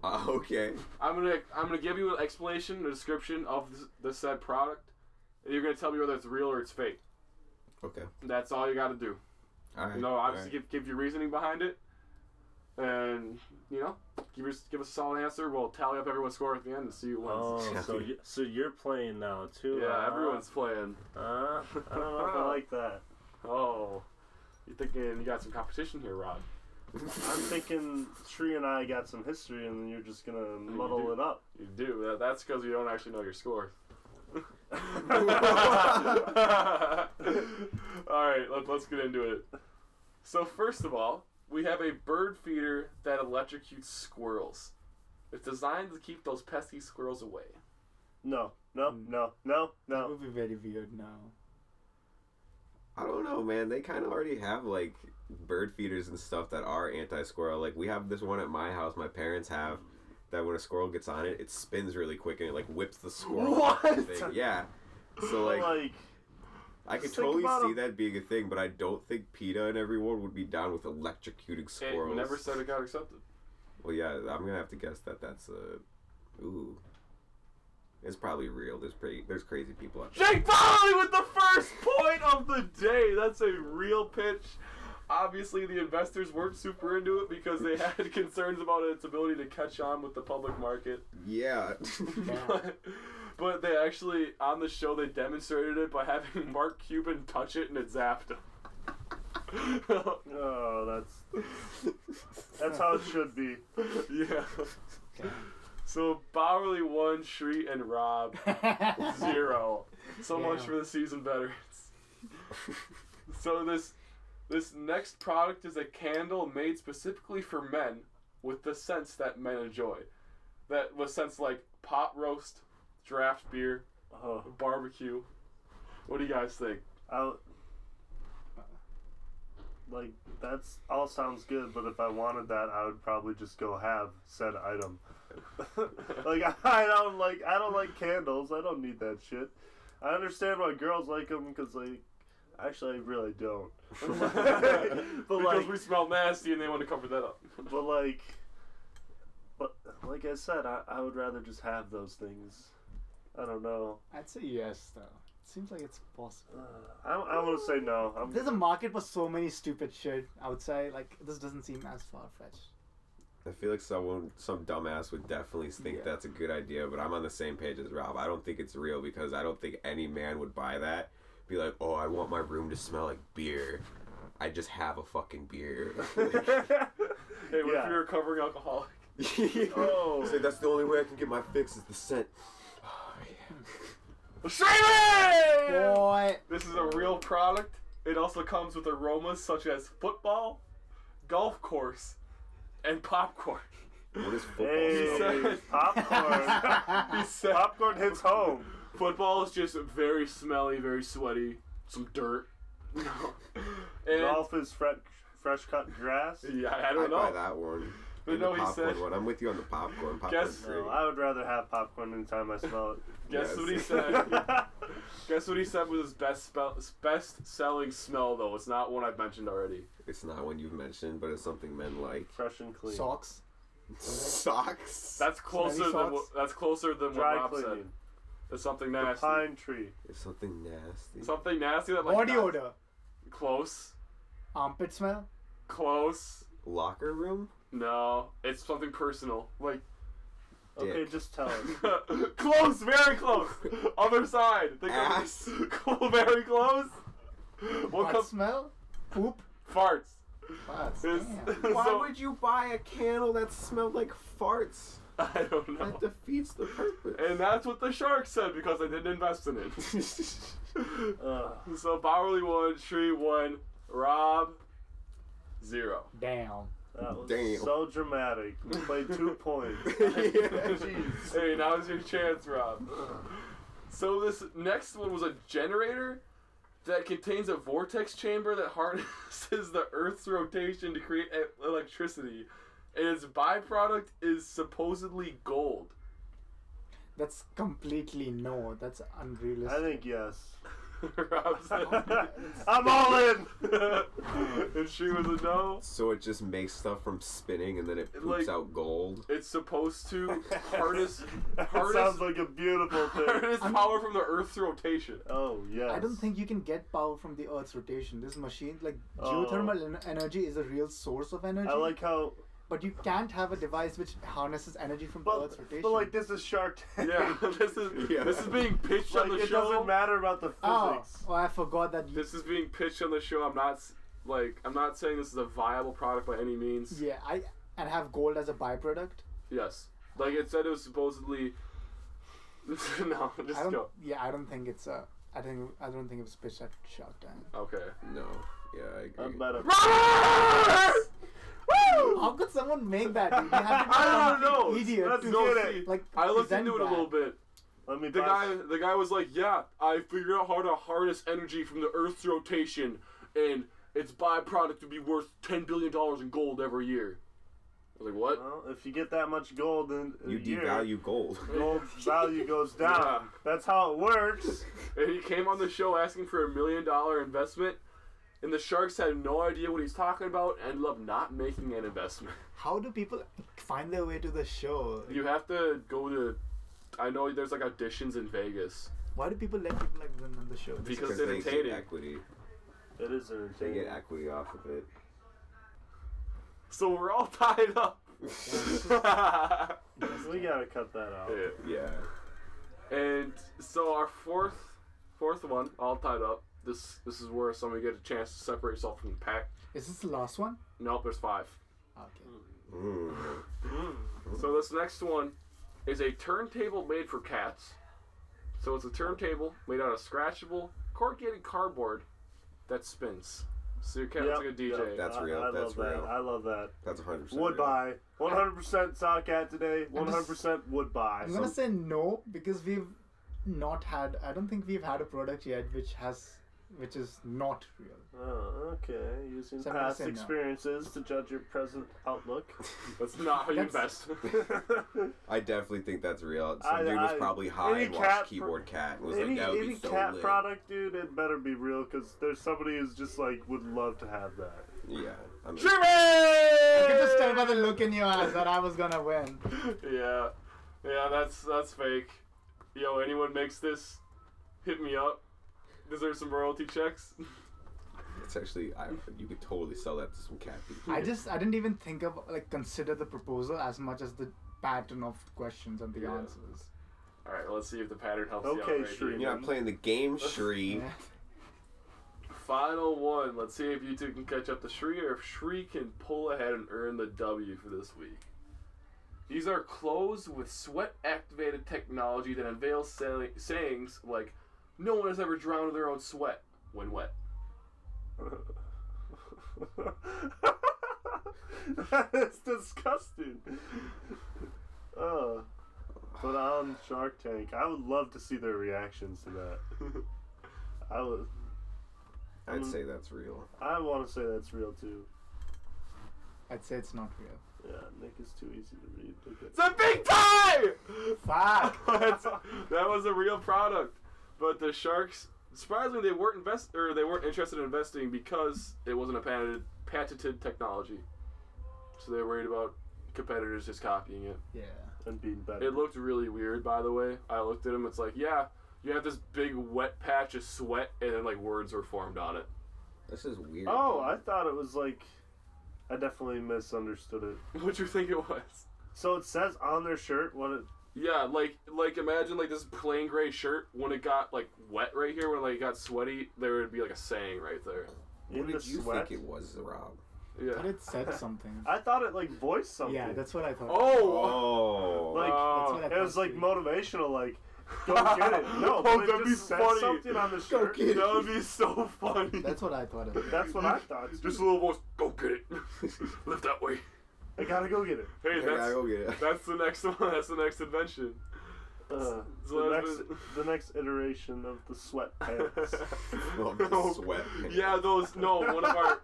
Uh, okay. I'm gonna I'm gonna give you an explanation, a description of the, the said product, and you're gonna tell me whether it's real or it's fake. Okay. That's all you got to do. All right. You know, all obviously right. give give your reasoning behind it, and you know, give us give us a solid answer. We'll tally up everyone's score at the end and see who wins. Oh, so you, so you're playing now too? yeah, huh? everyone's playing. Uh, I don't know if I like that. Oh, you're thinking you got some competition here, Rod? I'm thinking Shree and I got some history, and then you're just gonna oh, muddle do. it up. You do. That's because you don't actually know your score. all right, let, let's get into it. So first of all, we have a bird feeder that electrocutes squirrels. It's designed to keep those pesky squirrels away. No, no, hmm. no, no, no, That would be very weird now. I don't know, man. They kind of already have like bird feeders and stuff that are anti-squirrel. Like we have this one at my house. My parents have that when a squirrel gets on it, it spins really quick and it like whips the squirrel. off the What? Yeah. So like, like, I could totally see a- that being a thing, but I don't think PETA and everyone would be down with electrocuting It squirrels. never said it got accepted. Well, yeah, I'm gonna have to guess that that's a. Ooh. It's probably real. There's pretty. There's crazy people out there. Jake Polly with the first point of the day. That's a real pitch. obviously the investors weren't super into it because they had concerns about its ability to catch on with the public market. Yeah. but, but they actually on the show they demonstrated it by having Mark Cuban touch it and it zapped him. Oh, that's that's how it should be. yeah. So Bauerle one, Shree and Rob zero. So much for the season veterans. so this this next product is a candle made specifically for men with the scents that men enjoy. That was scents like pot roast, draft beer, Oh, barbecue. What do you guys think? I, like that's all sounds good, but if I wanted that, I would probably just go have said item. like I don't like I don't like candles. I don't need that shit. I understand why girls like them because like actually I really don't. but because like we smell nasty and they want to cover that up. but like but like I said, I, I would rather just have those things. I don't know. I'd say yes, though. It seems like it's possible. Uh, I, I want to say no. I'm, There's a market for so many stupid shit. I would say like this doesn't seem as far fetched. I feel like someone, some dumbass would definitely think Yeah. that's a good idea, but I'm on the same page as Rob. I don't think it's real because I don't think any man would buy that. Be like, oh, I want my room to smell like beer. I just have a fucking beer. Hey, what Yeah. if you're a recovering alcoholic? Oh. Say that's the only way I can get my fix is the scent. Oh, Australia! Boy, This is a real product. It also comes with aromas such as football, golf course, and popcorn. What is football? Hey, smell? popcorn. He said popcorn hits home. football is just very smelly, very sweaty, some dirt. and Golf is fresh, fresh cut grass. yeah, I I don't buy know. that one. But And no, the he said- one. I'm with you on the popcorn. Popcorn's Guess- great. No, I would rather have popcorn anytime I smell it. Guess Yes. what he said. Guess what he said was his best spell, best selling smell though. It's not one I've mentioned already. It's not one you've mentioned, but it's something men like. Fresh and clean. socks. Socks. That's closer than socks? what, that's closer than what Dry Rob said. cleaning. It's something The nasty. pine tree. It's something nasty. Something nasty that like Body not- odor. Close. Armpit smell. Close. Locker room. No, it's something personal. Like Okay, Dick. just tell us. close, very close. Other side. Think of- Ass. Cool, very close. What Butt comes smell. Poop. farts? Farts. Is- damn. Why So- would you buy a candle that smelled like farts? I don't know. That defeats the purpose. And that's what the shark said because I didn't invest in it. Ugh. so Bauerle won, Shree won, Rob zero. Damn. That was Damn. so dramatic. We played two points. Yeah. Jeez. Hey, now's your chance, Rob. So this next one was a generator that contains a vortex chamber that harnesses the Earth's rotation to create e- electricity, and its byproduct is supposedly gold. That's completely no. That's unrealistic. I think yes. Rob said, I'm all in. and she was a no. So it just makes stuff from spinning and then it poops Like- out gold. It's supposed to harness Harness- sounds like a beautiful thing. harness power from the Earth's rotation. Oh yes. I don't think you can get power from the Earth's rotation. This machine, like Oh. geothermal en- energy, is a real source of energy. I like how, but you can't have a device which harnesses energy from the but, Earth's rotation. but like this is Shark Tank. Yeah, this is Yeah. this is being pitched like on the it show. It doesn't matter about the oh, physics. oh, I forgot that. You, This is being pitched on the show. I'm not like I'm not saying this is a viable product by any means. yeah, I and have gold as a byproduct. Yes, like it said it was supposedly. no, I just don't. go. Yeah, I don't think it's a. I think I don't think it was pitched at Shark Tank. Okay. No. Yeah, I agree. I'm better. Robert! Woo! How could someone make that? Dude? You have to be I a don't know. complete Idiot Let's to No, get it. like I looked present into it a little bit. Let me The buy guy, the guy was like, "Yeah, I figured out how to harness energy from the Earth's rotation, and its byproduct would be worth ten billion dollars in gold every year." I was like, "What?" Well, if you get that much gold then You year, devalue gold. gold value goes down. Yeah. That's how it works. And he came on the show asking for a million dollar investment, and the Sharks had no idea what he's talking about. and Ended up not making an investment. How do people find their way to the show? You have to go to. I know there's like auditions in Vegas. Why do people let people like them on the show? Because Because it's they get entertaining. equity. It is They get equity off of it. So we're all tied up. We gotta cut that out. Yeah. Yeah. And so our fourth fourth one, all tied up. This this is where somebody get a chance to separate yourself from the pack. Is this the last one? Nope, there's five. Okay. Mm. So this next one is a turntable made for cats. So it's a turntable made out of scratchable corrugated cardboard that spins. So your cat looks like a DJ. yep. That's real, I, that's love real. that. I love that. That's 100%. Would buy. 100% saw cat today. 100% would buy. I'm gonna say no because we've not had. I don't think we've had a product yet which has, which is not real. Oh, okay. Using So past say no. experiences to judge your present outlook. That's not how you That's- invest. I definitely think that's real. Some I- dude was I- probably high any and watched pro- Keyboard Cat and was any like, that would any be so cat lit. product, dude, it better be real because there's somebody who's just like would love to have that. Yeah. I'm Jimmy! I could just tell by the look in your eyes that I was gonna win. Yeah, yeah, that's that's fake. Yo, anyone makes this, hit me up. Deserve some royalty checks. It's actually, I, you could totally sell that to some cat people. I just I didn't even think of like consider the proposal as much as the pattern of questions and the Yeah. answers. All right, let's see if the pattern helps you out. Okay, right You're not playing the game, Shree. Yeah. Final one. Let's see if you two can catch up to Shree or if Shree can pull ahead and earn the W for this week. These are clothes with sweat activated technology that unveils say- sayings like, No one has ever drowned their own sweat when wet. that is disgusting. Uh, but on Shark Tank, I would love to see their reactions to that. I would. I'd Mm. say that's real. I want to say that's real too. I'd say it's not real. Yeah, Nick is too easy to read. Okay. It's a big tie! Fuck! That was a real product. But the Sharks, surprisingly, they weren't invest or they weren't interested in investing because it wasn't a patented patented technology. So they were worried about competitors just copying it. Yeah. And being better. It looked really weird, by the way. I looked at them. It's like, yeah, you have this big wet patch of sweat, and then like words were formed on it. This is weird. Oh, I thought it was like. I definitely misunderstood it. What do you think it was? So it says on their shirt what it. Yeah, like like imagine like this plain gray shirt when it got like wet right here when like it got sweaty, there would be like a saying right there. What in did the you sweat. think it was, Rob? I Yeah. thought it said something. I thought it like voiced something. Yeah, that's what I thought. Oh. Oh. Like, That's what I It was thought like too. motivational, like go get it. No, Oh, but it that'd be just said funny. something on the Go shirt. get it. That would be so funny. That's what I thought of it. That's what I thought. Just a little voice. Go get it. Live that way. I gotta go get it. Hey, I gotta that's go get it. that's the next one. That's the next invention. Uh, the next, the next iteration of the sweatpants. Love the Oh, sweat. Yeah, those. No, one of our.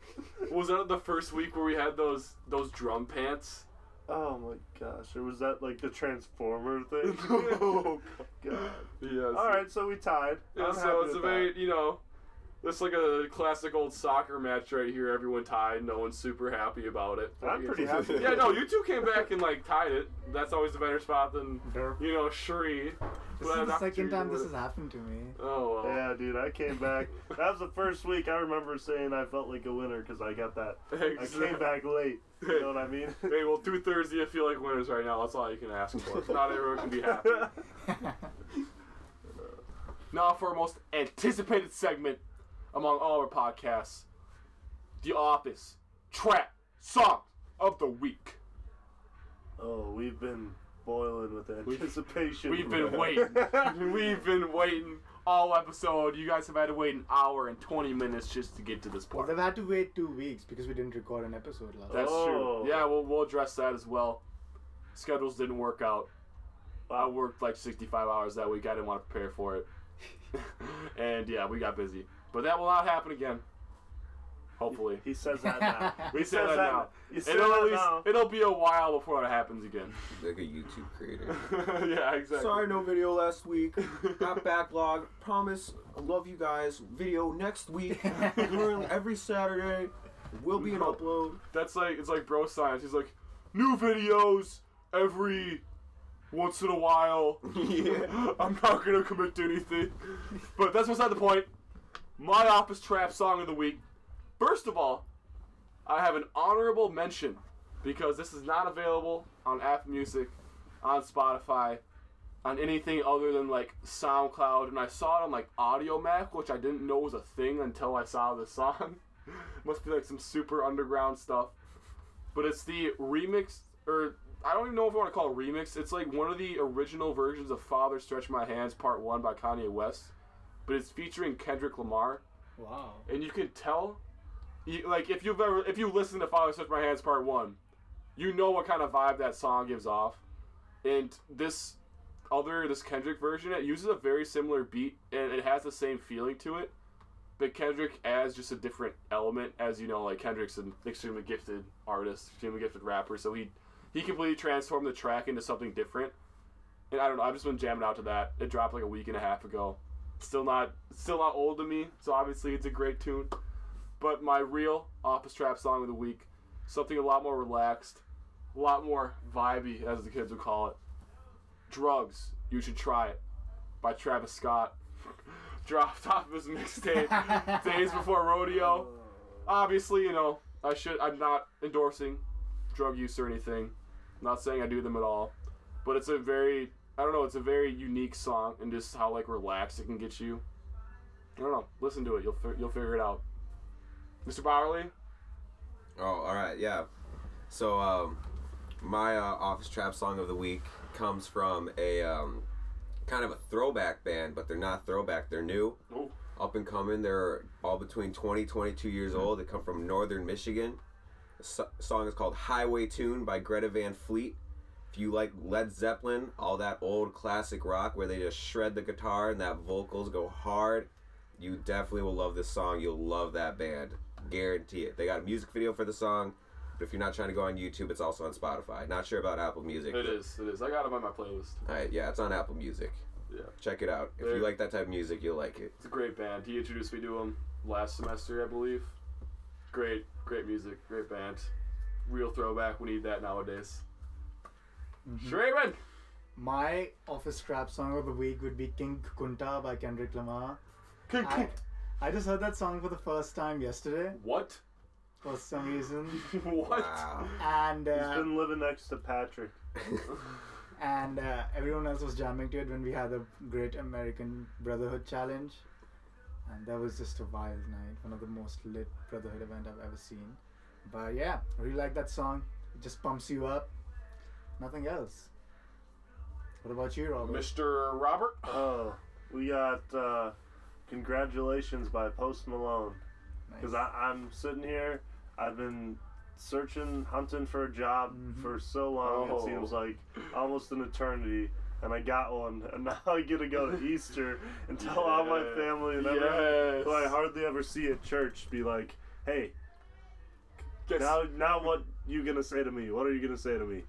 Was that the first week where we had those those drum pants? oh my gosh, or was that like the Transformer thing? oh my God. Yes. All right, so we tied. Yeah, I'm so happy it's a with very, that. you know, it's like a classic old soccer match right here. Everyone tied. No one's super happy about it. I'm pretty happy. Yeah, no, you two came back and like tied it. That's always a better spot than Derp. you know Shree. This But is the second time this but- has happened to me. Oh well. Yeah, dude, I came back. that was the first week I remember saying I felt like a winner because I got that. I came back late. You know what I mean? Hey, well, two thirds of you feel like winners right now. That's all you can ask for. Not everyone can be happy. Uh, now for our most anticipated segment among all our podcasts, The Office Trap Song of the Week. oh, we've been boiling with We've- anticipation. We've been waiting. We've been waiting all episode. You guys have had to wait an hour and 20 minutes just to get to this well, part. they've had to wait two weeks because we didn't record an episode last. That's Oh. true. Yeah, we'll, we'll address that as well. Schedules didn't work out. I worked like 65 hours that week. I didn't want to prepare for it. and yeah, we got busy. But that will not happen again. Hopefully. He says that now. We say says that now. You say It'll, that at least, now. it'll be a while before it happens again. Like a YouTube creator. yeah, exactly. Sorry, no video last week. Got backlog. Promise, I love you guys. Video next week. Currently, every Saturday will be an upload. That's like it's like bro science. He's like, new videos every once in a while. Yeah. I'm not gonna commit to anything. But that's beside the point. My office trap song of the week. First of all, I have an honorable mention because this is not available on Apple Music, on Spotify, on anything other than like SoundCloud. And I saw it on like Audiomack, which I didn't know was a thing until I saw the song. Must be like some super underground stuff. But it's the remix, or I don't even know if I want to call it remix. It's like one of the original versions of Father Stretch My Hands Part 1 by Kanye West. But it's featuring Kendrick Lamar Wow. and you can tell, you, like if you've ever if you listen to Father Stretch My Hands Part One, you know what kind of vibe that song gives off, and this other this Kendrick version it uses a very similar beat and it has the same feeling to it, but Kendrick adds just a different element as you know like Kendrick's an extremely gifted artist, extremely gifted rapper, so he he completely transformed the track into something different, and I don't know I've just been jamming out to that. It dropped like a week and a half ago still not still not old to me so obviously it's a great tune. But my real office trap song of the week something a lot more relaxed a lot more vibey as the kids would call it. Drugs you should try it by travis scott. Dropped off his mixtape days before rodeo. Obviously you know i should i'm not endorsing drug use or anything. I'm not saying i do them at all. But it's a very I don't know. It's a very unique song, and just how like relaxed it can get you. I don't know. Listen to it. You'll fi- you'll figure it out. Mr. Bauerle, Oh, all right, yeah. So, um, my uh, office trap song of the week comes from a um, kind of a throwback band, but they're not throwback. They're new, Ooh. up and coming. They're all between 20, 22 years old. They come from northern Michigan. The so- song is called Highway Tune by Greta Van Fleet. If you like Led Zeppelin, all that old classic rock where they just shred the guitar and that vocals go hard, you definitely will love this song. You'll love that band. Guarantee it. They got a music video for the song, but if you're not trying to go on YouTube, it's also on Spotify. Not sure about Apple Music. it is. It is. I got it on my playlist. Alright, yeah, it's on Apple Music. Yeah. Check it out. If There- you like that type of music, you'll like it. It's a great band. He introduced me to them last semester, I believe. Great, great music, great band. Real throwback. We need that nowadays. Mhm. Shraven. My office trap song of the week would be King Kunta by Kendrick Lamar. King I, I just heard that song for the first time yesterday What? for some reason. what? Wow. And he's been living next to Patrick. and uh, everyone else was jamming to it when we had the Great American Brotherhood Challenge, and that was just a wild night, one of the most lit Brotherhood event I've ever seen. But yeah, I really like that song. It just pumps you up. Nothing else. What about you, Robert? Mr. Robert. Oh, we got uh, congratulations by Post Malone. Because Nice. I'm sitting here, I've been searching, hunting for a job Mhm. for so long, Oh. it seems like almost an eternity. And I got one, and now I get to go to Easter and tell all my family and everyone Yes. who I hardly ever see at church be like, hey, Guess- now, now what you gonna say to me? What are you gonna say to me?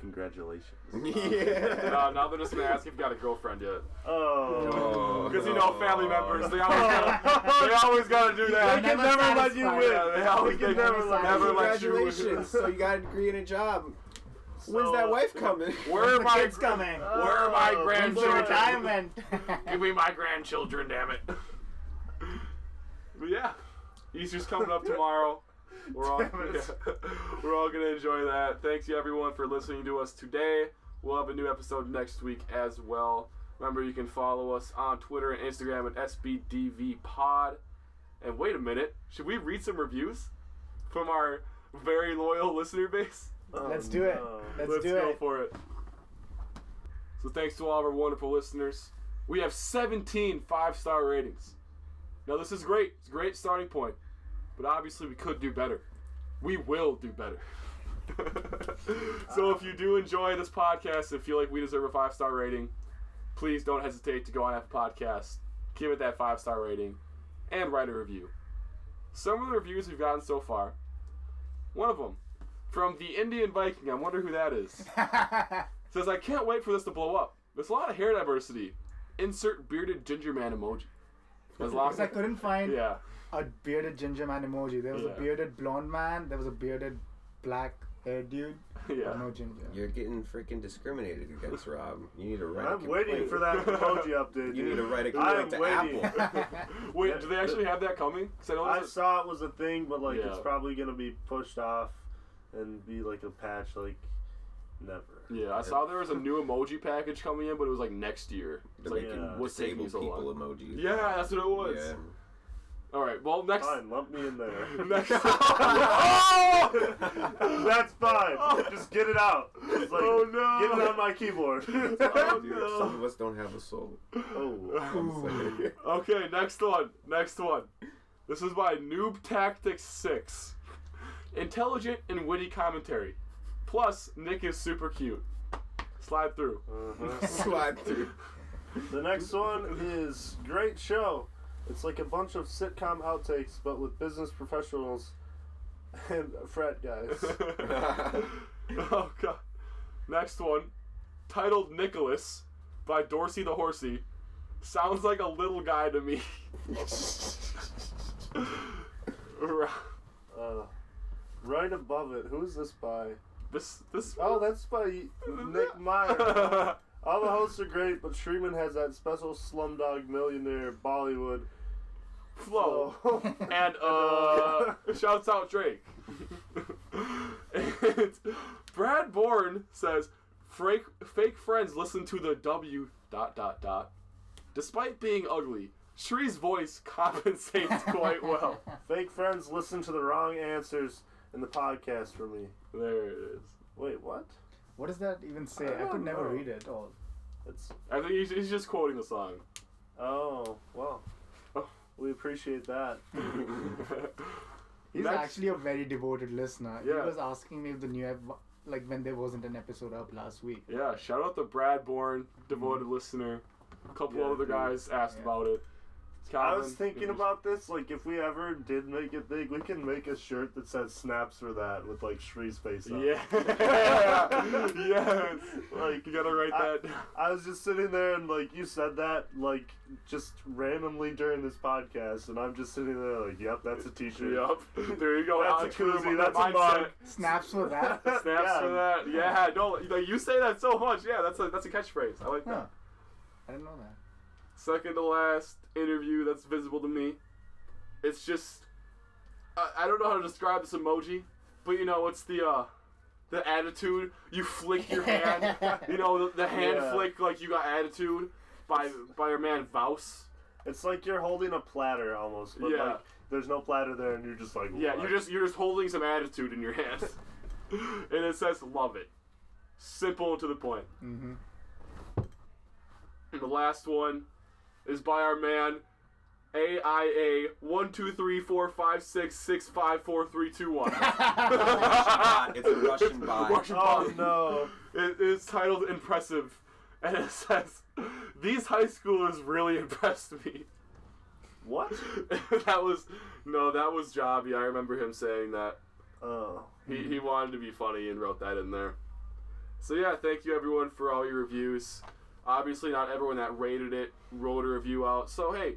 Congratulations. yeah. Uh, now they're just gonna ask if you got a girlfriend yet. Oh. Oh. Because you know family members, they always gotta, they always gotta do that. They can Never never let you win. Yeah, they always can they never never let never you win. let you win. Congratulations. so you got a degree and a job. When's that wife coming? Where are my kids coming? Where are my Oh, grandchildren? retirement? Give me my grandchildren, damn it. But yeah, Easter's coming up tomorrow. We're all Damn it. we're all gonna enjoy that. Thanks you everyone for listening to us today. We'll have a new episode next week as well. Remember you can follow us on Twitter and Instagram at SBDVPod. And wait a minute, should we read some reviews from our very loyal listener base? Oh, Let's do it. Let's, do it. Let's do go it. for it. So thanks to all of our wonderful listeners. We have 17 five-star ratings. Now this is great. It's a great starting point. But obviously we could do better. We will do better. so if you do enjoy this podcast and feel like we deserve a five-star rating, please don't hesitate to go on Apple Podcasts, give it that five-star rating, and write a review. Some of the reviews we've gotten so far. One of them from the Indian Viking. I wonder who that is. Says, I can't wait for this to blow up. There's a lot of hair diversity. Insert bearded ginger man emoji. Because I couldn't find Yeah. A bearded ginger man emoji. There was Yeah. a bearded blonde man. There was a bearded black haired dude. but Yeah. no ginger. You're getting freaking discriminated against, Rob. You need to write. a I'm waiting for that emoji update. You need dude. to write a I am complaint to waiting. Apple. Wait, do they actually have that coming? 'Cause I know I saw it was a thing, but like it's probably gonna be pushed off and be like a patch like never. Yeah, I saw there was a new emoji package coming in, but it was like next year. It's like, yeah. what's taking disabled so people long? emojis. Yeah, that's what it was. Yeah. All right. Well, next. Fine, lump me in there. Next. That's fine. Just get it out. Just like, Oh, no. Get it on my keyboard. Oh, Dude, no. some of us don't have a soul. oh. Okay, next one. Next one. This is by Noob Tactics 6. Intelligent and witty commentary. Plus, Nick is super cute. Slide through. Uh-huh. Slide through. The next one is great show. It's like a bunch of sitcom outtakes, but with business professionals and frat guys. oh, God. Next one. Titled Nicholas by Dorsey the Horsey. Sounds like a little guy to me. Right. Uh, right above it, who's this by? this, this. Oh, that's by Nick Meyer. All the hosts are great, but Shreeman has that special Slumdog Millionaire Bollywood Flow. flow. And uh, shouts out Drake. and Brad Bourne says, fake, fake friends listen to the W dot dot dot. Despite being ugly, Shree's voice compensates quite well. Fake friends listen to the wrong answers in the podcast for me. There it is. Wait, what? What does that even say? I I, could never know. read it all. It's I think he's, he's just quoting the song. oh well. We appreciate that. He's Next- actually a very devoted listener. Yeah. He was asking me if the new ep- like when there wasn't an episode up last week. yeah, shout out to Brad Bourne, devoted mm. listener. A couple Yeah, other dude. guys asked Yeah. about it. I was thinking was- about this. Like, if we ever did make it big, we can make a shirt that says "Snaps for that" with like Shree's face on. Yeah. yes. Like, You gotta write I- that. I was just sitting there and like you said that like just randomly during this podcast, and I'm just sitting there like, "Yep, that's a T-shirt." Yep. There you go. That's a Entrepreneur koozie, that's a mindset. mug. Snaps for that. Snaps Yeah. for that. Yeah. Don't like you say that so much. Yeah, that's a that's a catchphrase. I like that. I didn't know that. Second to last interview that's visible to me. It's just I, I don't know how to describe this emoji, but you know it's the uh the attitude. You flick your hand. you know the, the hand Yeah. flick like you got attitude by by your man Vaus. It's like you're holding a platter almost, but Yeah. like there's no platter there, and you're just like, Yeah, "What?" you're just you're just holding some attitude in your hand, and it says "love it." Simple and to the point. Mm-hmm. And the last one is by our man AIA one two three four five six six five four three two one. It's a Russian bot. Russian Oh bot. no! It is titled "Impressive," and it says, "These high schoolers really impressed me." What? that was no, that was Jobby. I remember him saying that. Oh. He, he wanted to be funny and wrote that in there. So yeah, thank you everyone for all your reviews. Obviously, not everyone that rated it wrote a review out. So hey,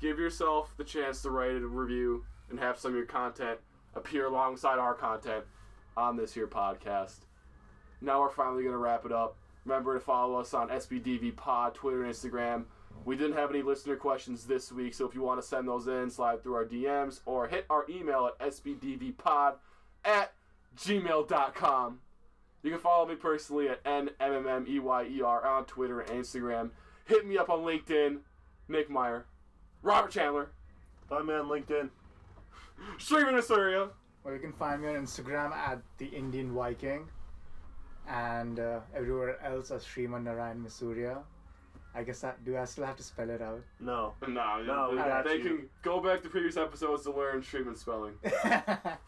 give yourself the chance to write a review and have some of your content appear alongside our content on this here podcast. Now we're finally gonna wrap it up. Remember to follow us on SBDV Pod, Twitter and Instagram. We didn't have any listener questions this week, so if you want to send those in, slide through our DMs or hit our email at sbdvpod at gmail.com. You can follow me personally at NMMMEYER E on Twitter and Instagram. Hit me up on LinkedIn, Nick Meyer, Robert Chandler, Bye, man. LinkedIn. Shreeman Masuria. Or you can find me on Instagram at the Indian Viking, and uh, everywhere else as Sriman Narayan Masuria. I guess that do I still have to spell it out? No. No, No, we they, got they you. can go back to previous episodes to learn streaming spelling. Get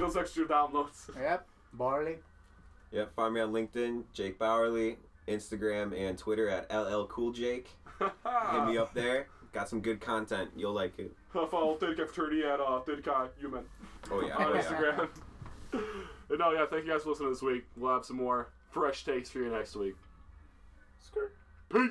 those extra downloads. Yep, Bauerle. Yep, find me on LinkedIn, Jake Bauerle, Instagram and Twitter at LL Cool Jake. Hit me up there. Got some good content. You'll like it. Follow Third Fraternity at uh, Third Human. Oh yeah. on Oh, yeah. Instagram. and no, yeah, thank you guys for listening this week. We'll have some more fresh takes for you next week. Skirt. Peace.